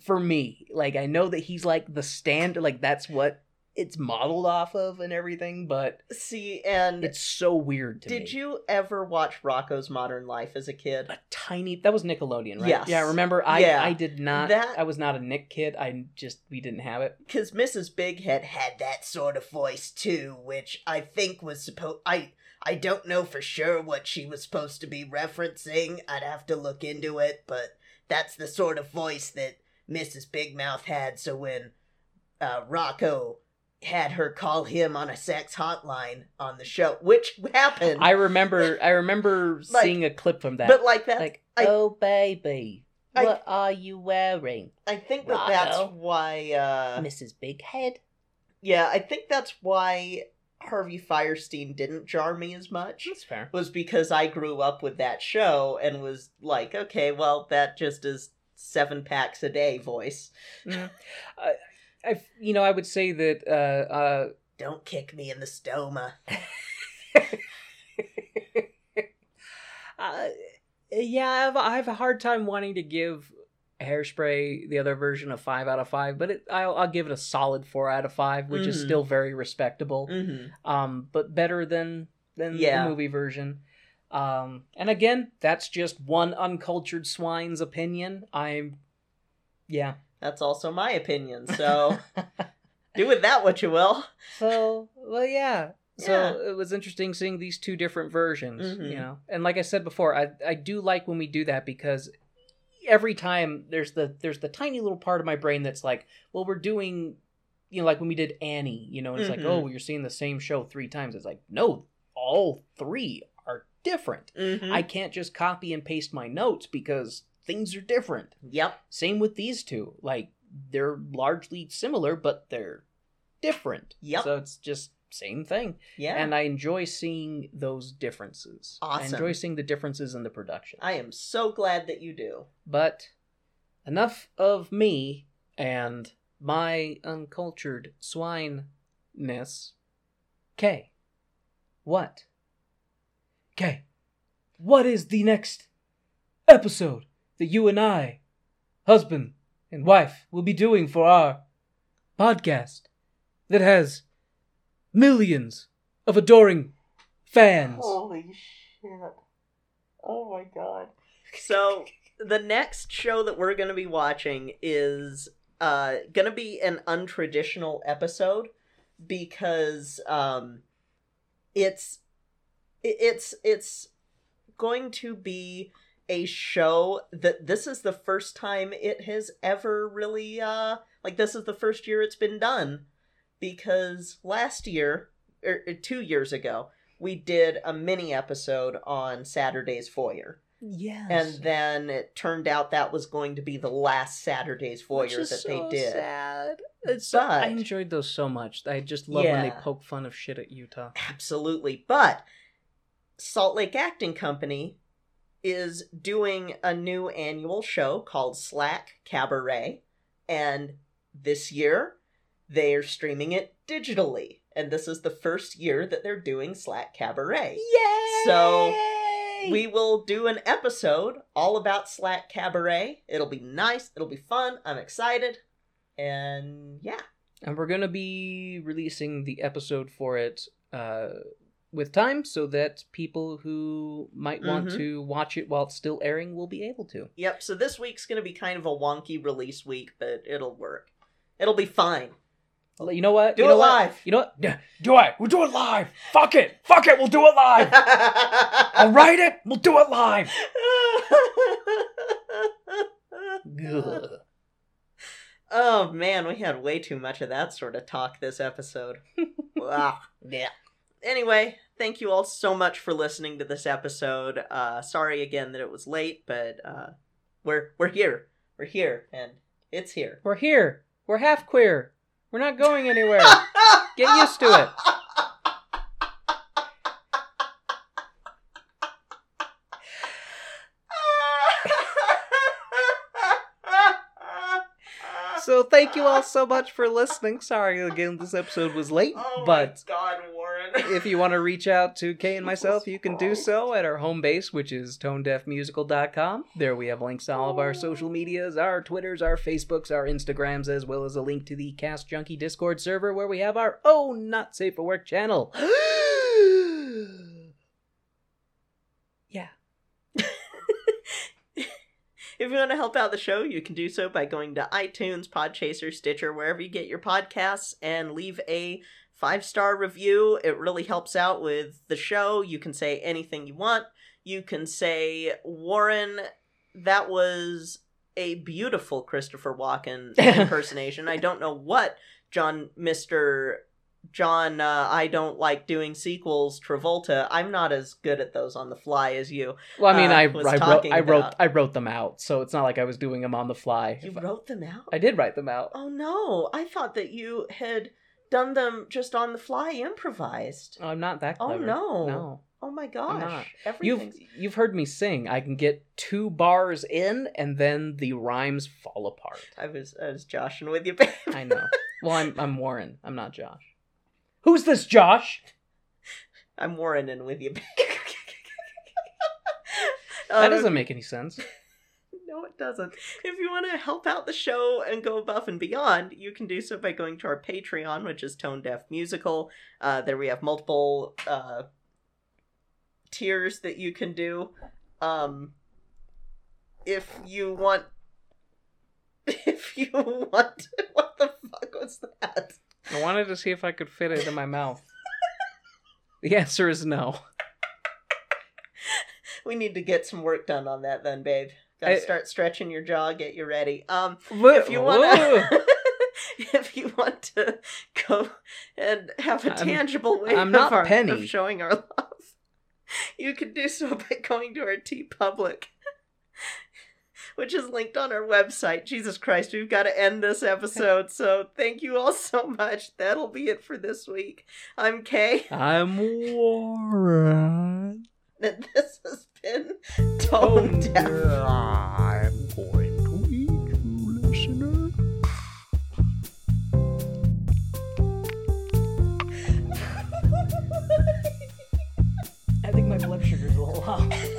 for me. Like I know that he's like the stand, like that's what it's modeled off of and everything, but See, and it's so weird to me. did you ever watch Rocko's Modern Life as a kid? A tiny that was Nickelodeon, right? Yes. Yeah, remember I Yeah. I did not That- I was not a Nick kid. I just we didn't have it. Because Mrs. Bighead had that sort of voice too, which I think was supposed. I I don't know for sure what she was supposed to be referencing. I'd have to look into it, but that's the sort of voice that Mrs. Big Mouth had. So when uh, Rocco had her call him on a sex hotline on the show, which happened, I remember I remember Like- seeing a clip from that. but like that, like, I- oh baby, I- what are you wearing, I think that that's why. Uh, Mrs. Big Head? yeah, I think that's why Harvey Fierstein didn't jar me as much. That's fair. was because I grew up with that show and was like, okay, well, that just is seven packs a day voice. Mm. I, I, you know, I would say that. Uh, uh, Don't kick me in the stoma. uh, yeah, I have, I have a hard time wanting to give Hairspray the other version a five out of five, but it, I'll, I'll give it a solid four out of five, which is Mhm. still very respectable. Mm-hmm. Um, but better than than Yeah. the movie version. Um, and again, that's just one uncultured swine's opinion. I'm, yeah, That's also my opinion. So do with that what you will. so well yeah so Yeah. it was interesting seeing these two different versions Mhm. you know and like i said before i i do like when we do that because every time there's the there's the tiny little part of my brain that's like well we're doing you know like when we did annie you know and it's Mhm. like oh you're seeing the same show three times it's like no all three are different Mhm. i can't just copy and paste my notes because things are different Yep. same with these two. Like they're largely similar, but they're different. Yep. So it's just same thing. Yeah. And I enjoy seeing those differences. Awesome. I enjoy seeing the differences in the production. I am so glad that you do. But enough of me and my uncultured swineness. K. What? K. What is the next episode that you and I, husband and wife, will be doing for our podcast that has millions of adoring fans? Holy shit. Oh my god. So, the next show that we're going to be watching is uh going to be an untraditional episode because um it's it's it's going to be a show that this is the first time it has ever really uh like this is the first year it's been done because last year or, or 2 years ago we did a mini episode on Saturday's Voyeur. Yes. And then it turned out that was going to be the last Saturday's Voyeur that they did. Sad. It's But- I enjoyed those so much. I just love when they poke fun of shit at Utah. Absolutely. But Salt Lake Acting Company is doing a new annual show called SLAC Cabaret. And this year, they are streaming it digitally. And this is the first year that they're doing SLAC Cabaret. Yay! So, We will do an episode all about SLAC Cabaret. It'll be nice. It'll be fun. I'm excited. And yeah. and we're gonna be releasing the episode for it uh, with time, so that people who might want Mhm. to watch it while it's still airing will be able to. Yep, so this week's going to be kind of a wonky release week, but it'll work. It'll be fine. You know what? Do you know it what? live. You know what? Yeah, do it. We'll do it live. Fuck it. Fuck it. We'll do it live. I'll write it. We'll do it live. Oh man, we had way too much of that sort of talk this episode. Yeah. Anyway, thank you all so much for listening to this episode. Uh sorry again that it was late, but uh we're we're here. We're here and it's here. We're here. We're half queer. We're not going anywhere. Get used to it. So thank you all so much for listening. Sorry again this episode was late, Oh but god. If you want to reach out to Kay and myself, you can do so at our home base, which is tonedeafmusical.com. There we have links to all of our social medias, our Twitters, our Facebooks, our Instagrams, as well as a link to the Cast Junkie Discord server where we have our own Not Safe for Work channel. yeah. If you want to help out the show, you can do so by going to iTunes, Podchaser, Stitcher, wherever you get your podcasts, and leave a five star review. It really helps out with the show. You can say anything you want. You can say, Warren, that was a beautiful Christopher Walken impersonation. I don't know what John, Mr. John, uh, I don't like doing sequels, Travolta. I'm not as good at those on the fly as you. Well, I mean, uh, I, I wrote, I wrote, about. I wrote them out, so it's not like I was doing them on the fly. You If- wrote them out? I did write them out. Oh no, I thought that you had done them just on the fly, improvised. I'm not that clever. Oh, no. no. Oh my gosh. You've you've heard me sing. I can get two bars in, and then the rhymes fall apart. I was I was joshing with you, babe. I know. Well, I'm I'm Warren. I'm not Josh. Who's this Josh? I'm Warren and with you, babe. That Um, doesn't make any sense. It doesn't. If you want to help out the show and go above and beyond, you can do so by going to our Patreon, which is Tone Deaf Musical. Uh, there we have multiple uh, tiers that you can do. Um, if you want if you want. What the fuck was that? I wanted to see if I could fit it in my mouth. The answer is no. We need to get some work done on that then, babe. Gotta I- start stretching your jaw, get you ready. Um, If if you want to, if you want to go and have a I'm- tangible way I'm of, our- of showing our love, you can do so by going to our TeePublic, which is linked on our website. Jesus Christ, we've got to end this episode. So thank you all so much. That'll be it for this week. I'm Kay, I'm Warren that this has been tone oh, deaf. I'm going to eat you, listener. I think my blood sugar's a little high.